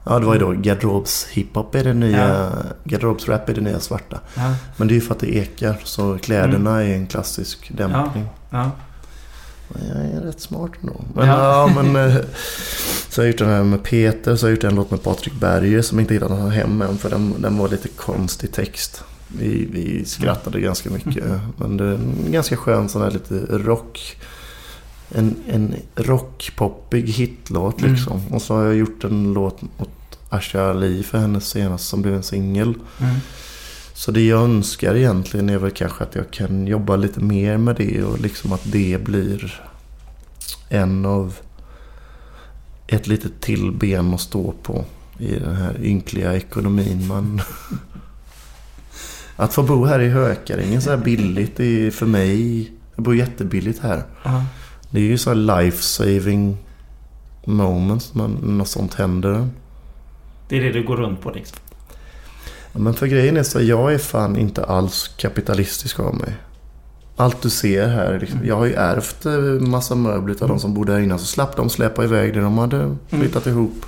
Ja, det var ju då garderobs hiphop är det nya. Ja. Garderobsrap är det nya svarta. Ja. Men det är ju för att det ekar. Så kläderna är en klassisk dämpning. ja. Men Jag är rätt smart ändå. Men, Ja. ja. men, eh, så har jag gjort den här med Peter. Så har jag gjort en låt med Patrik Berger som inte hittat någon hem än. För den, den var lite konstig text. Vi, vi skrattade ganska mycket. Men det är en ganska skön sån här lite rock. En, en rockpoppig hitlåt Mm. liksom. Och så har jag gjort en låt åt Asha Ali för hennes senaste som blev en singel. Mm. Så det jag önskar egentligen är väl kanske att jag kan jobba lite mer med det och liksom att det blir en av ett litet till ben att stå på i den här ynkliga ekonomin man... Att få bo här i Hökarängen så här billigt är för mig... Jag bor jättebilligt här. Ja. Det är ju så här life saving moments när något sånt händer. Det är det du går runt på liksom. Ja, men för grejen är så jag är fan inte alls kapitalistisk av mig. Allt du ser här, Mm. liksom, jag har ju ärvt eh, massa möbler av de som bodde här innan. Så slapp de släpa iväg det de hade Mm. flyttat ihop.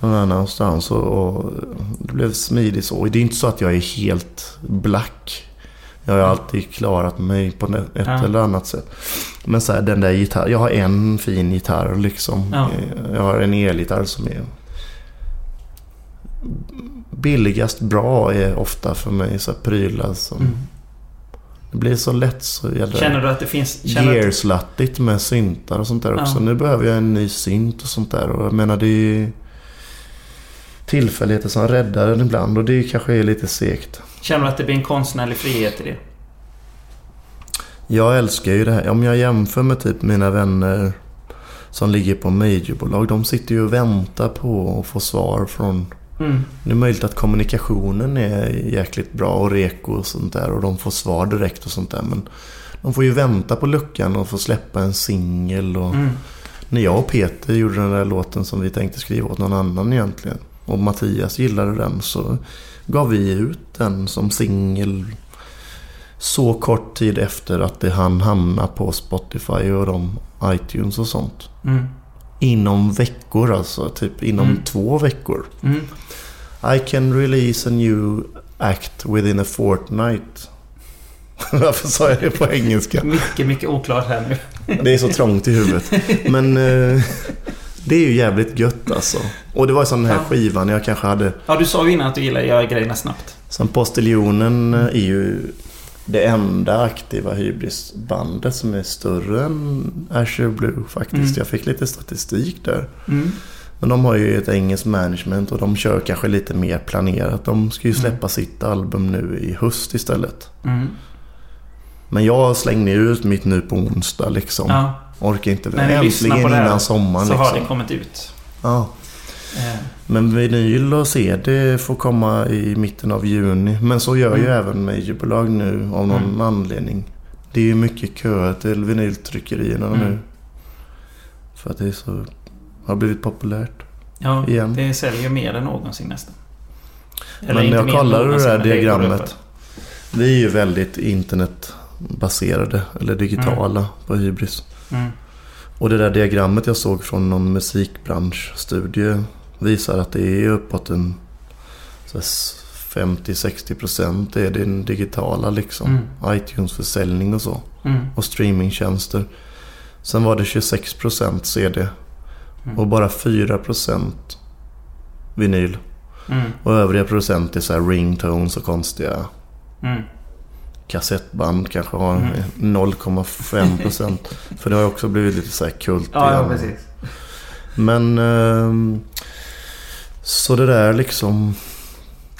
Någon annanstans och, och det blev smidigt så. Och Det är inte så att jag är helt black. Jag har ju alltid klarat mig på ett Ja. eller annat sätt. Men så här, den där gitarren. Jag har en fin gitarr liksom. Ja. Jag har en elgitarr som är billigast bra är ofta för mig så här prylar som... Mm. Det blir så lätt så jävla Känner du att det finns... Du att, gearslattigt med syntar och sånt där också. Ja. Nu behöver jag en ny synt och sånt där. Och jag menar det är ju tillfälligheter som räddar den ibland. Och det kanske är lite segt. känner du att det blir en konstnärlig frihet i det? Jag älskar ju det här. Om jag jämför med typ mina vänner som ligger på majorbolag. De sitter ju och väntar på att få svar från... Mm. Det är möjligt att kommunikationen är jäkligt bra och reko och sånt där. Och de får svar direkt och sånt där. Men de får ju vänta på luckan och få släppa en singel. Och... Mm. När jag och Peter gjorde den där låten som vi tänkte skriva åt någon annan egentligen. Och Mattias gillade den så gav vi ut den som singel. Så kort tid efter att det hann hamna på Spotify och de iTunes och sånt. Mm. Inom veckor alltså. Typ inom Mm. två veckor. Mm. I can release a new act within a fortnight. Varför sa jag det på engelska? Mycket, mycket oklart här nu. Det är så trångt i huvudet. Men eh, det är ju jävligt gött alltså. Och det var ju sån här Ja. skivan jag kanske hade. Ja, du sa ju innan att du gillar att göra grejerna snabbt. Som Postiljonen eh, är ju det enda aktiva hybrisbandet som är större än Asher Blue faktiskt. Mm. Jag fick lite statistik där. Mm. Men de har ju ett engelskt management och de kör kanske lite mer planerat. De ska ju släppa sitt album nu i höst istället. Mm. Men jag slängde ut mitt nu på onsdag liksom. Ja, Orkar inte. ni lyssnar Äntligen på det här innan sommaren så liksom. har det kommit ut. Ja. Eh, Men vinyl och CD får komma i mitten av juni. Men så gör ju Mm. även majorbolag nu av någon Mm. anledning. Det är ju mycket kö till vinyltryckerierna Mm. nu. För att det är så, har blivit populärt. Ja, Igen. det säljer mer än någonsin nästan. Eller Men jag än det där men diagrammet. Vi är ju väldigt internetbaserade. Eller digitala på Hybris. Mm. Och det där diagrammet jag såg från någon musikbranschstudie visar att det är uppåt en så här 50-60% det är den digitala liksom. iTunes-försäljning och så. Mm. Och streamingtjänster. Sen var det 26% CD. Mm. Och bara 4% vinyl. Mm. Och övriga procent är så här ringtones och konstiga Mm. Kassettband kanske har Mm. 0,5%. För det har också blivit lite så här kult Ja, ja, precis. Men... ehm, så det där liksom...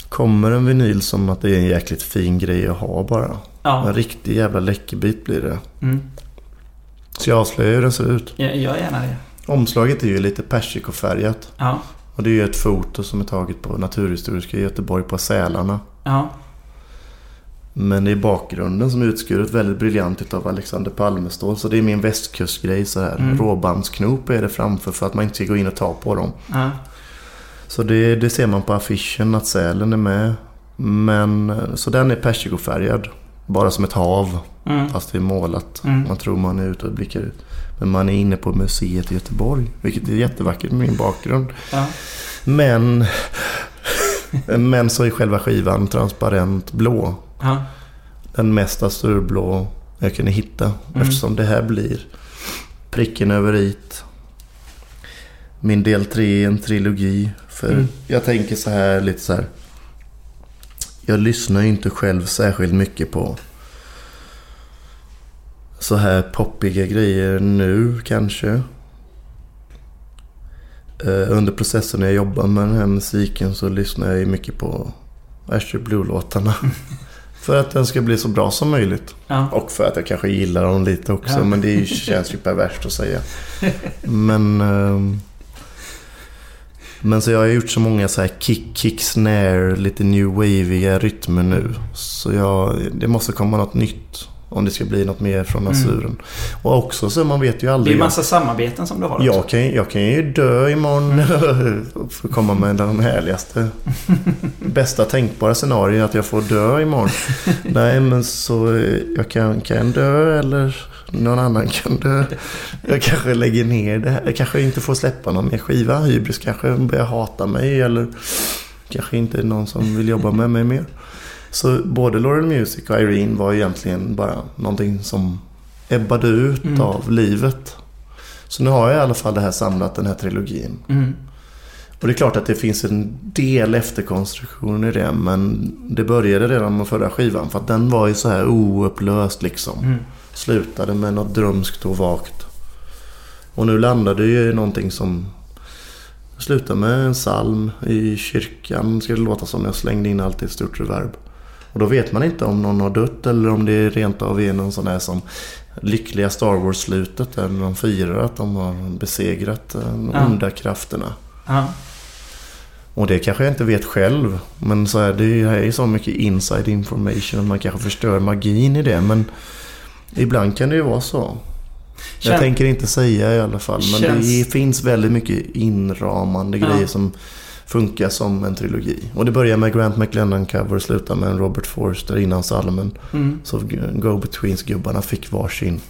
Kommer en vinyl som att det är en jäkligt fin grej att ha bara. Ja. En riktig jävla läckerbit blir det. Mm. Så jag avslöjar hur den ser ut. Jag gör gärna det. Omslaget är ju lite persikofärgat. Ja. Och det är ju ett foto som är taget på Naturhistoriska i Göteborg på Sälarna. Ja. Men det är bakgrunden som är utskuret väldigt briljant utav Alexander Palmestål. Så det är min västkustgrej så här. Mm. Råbandsknop är det framför för att man inte ska gå in och ta på dem. Ja. Så det, det ser man på affischen att sälen är med. Men, så den är persikofärgad. Bara som ett hav. Mm. Fast det är målat. Mm. Man tror man är ute och blickar ut. Men man är inne på museet i Göteborg. Vilket är jättevackert med min bakgrund. Ja. Men, men så är själva skivan transparent blå. Ja. Den mest azurblå jag kunde hitta. Mm. Eftersom det här blir pricken över it. Min del tre är en trilogi. För Mm. jag tänker så här lite så här. Jag lyssnar ju inte själv särskilt mycket på så här poppiga grejer nu kanske. Eh, Under processen när jag jobbar med den här musiken så lyssnar jag ju mycket på Asher Blue-låtarna. för att den ska bli så bra som möjligt. Ja. Och för att jag kanske gillar dem lite också. Ja. Men det känns ju perverst att säga. Men... ehm, men så jag har gjort så många så här kick, kick, snare, lite new waviga rytmer nu. Så jag, det måste komma något nytt. Om det ska bli något mer från Azuren. Och också så man vet ju Mm. Det är aldrig. ju massa samarbeten som du har också. Jag kan, jag kan ju dö imorgon för att komma med den härligaste. Bästa tänkbara scenario att jag får dö imorgon. Nej men så eh, jag kan, kan dö eller någon annan kan dö. Jag kanske lägger ner det här. Jag kanske inte får släppa någon mer skiva. Hybris kanske börjar hata mig eller kanske inte någon som vill jobba med mig mer. Så både Laurel Music och Irene var egentligen bara någonting som ebbade ut Mm. av livet. Så nu har jag i alla fall det här samlat, den här trilogin. Mm. Och det är klart att det finns en del efterkonstruktion i det. Men det började redan med förra skivan. För att den var ju så här oupplöst liksom. Mm. Slutade med något drömskt och vagt. Och nu landade det ju i någonting som slutar med en psalm i kyrkan. Ska det låta som jag slängde in allt i ett stort reverb. Och då vet man inte om någon har dött eller om det rent av är någon sån här som lyckliga Star Wars-slutet. Där de firar att de har besegrat eh, de Ja. onda krafterna. Ja. Och det kanske jag inte vet själv. Men så är det ju- här är så mycket inside information. Man kanske förstör magin i det. Men ibland kan det ju vara så. Jag Kän- tänker inte säga i alla fall. Men det Känns- finns väldigt mycket inramande Ja. grejer som funkar som en trilogi. Och det börjar med Grant McLennan cover och slutar med en Robert Forster innan salmen. Mm. Så Go-Betweens-gubbarna fick varsin.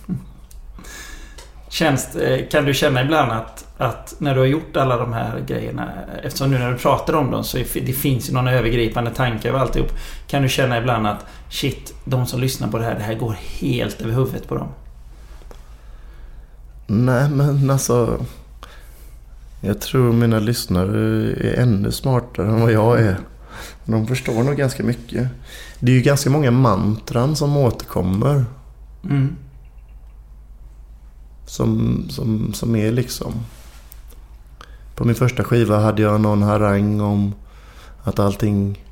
Känns, eh, kan du känna ibland att, att när du har gjort alla de här grejerna, eftersom nu när du pratar om dem så är, det finns ju någon övergripande tanke över alltihop. Kan du känna ibland att shit, de som lyssnar på det här, det här går helt över huvudet på dem? Nej, men alltså... Jag tror mina lyssnare är ännu smartare än vad jag är. De förstår nog ganska mycket. Det är ju ganska många mantran som återkommer. Mm. Som, som, som är liksom... På min första skiva hade jag någon harang om att allting...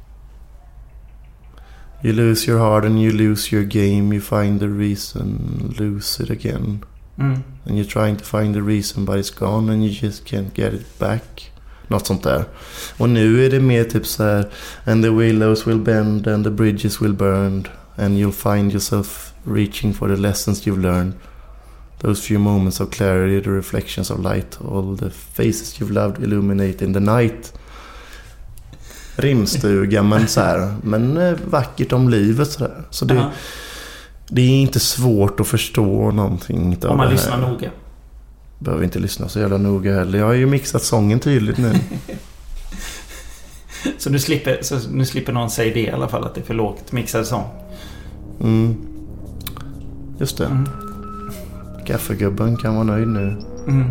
You lose your heart and you lose your game. You find the reason, lose it again. Mm. And you're trying to find the reason but it's gone and you just can't get it back. Något sånt där. Och nu är det mer typ så här. And the willows will bend and the bridges will burn. And you'll find yourself reaching for the lessons you've learned. Those few moments of clarity, the reflections of light. All the faces you've loved illuminate in the night. Rimstuga men så här. Men eh, vackert om livet sådär. Så det, Ja. Det är inte svårt att förstå någonting Om man lyssnar noga. Behöver inte lyssna så jävla noga heller. Jag har ju mixat sången tydligt nu. Så nu slipper, så nu slipper någon säga det i alla fall, att det är för lågt mixad sång. Mm. Just det. Mm. Kaffegubben kan vara nöjd nu. Mm.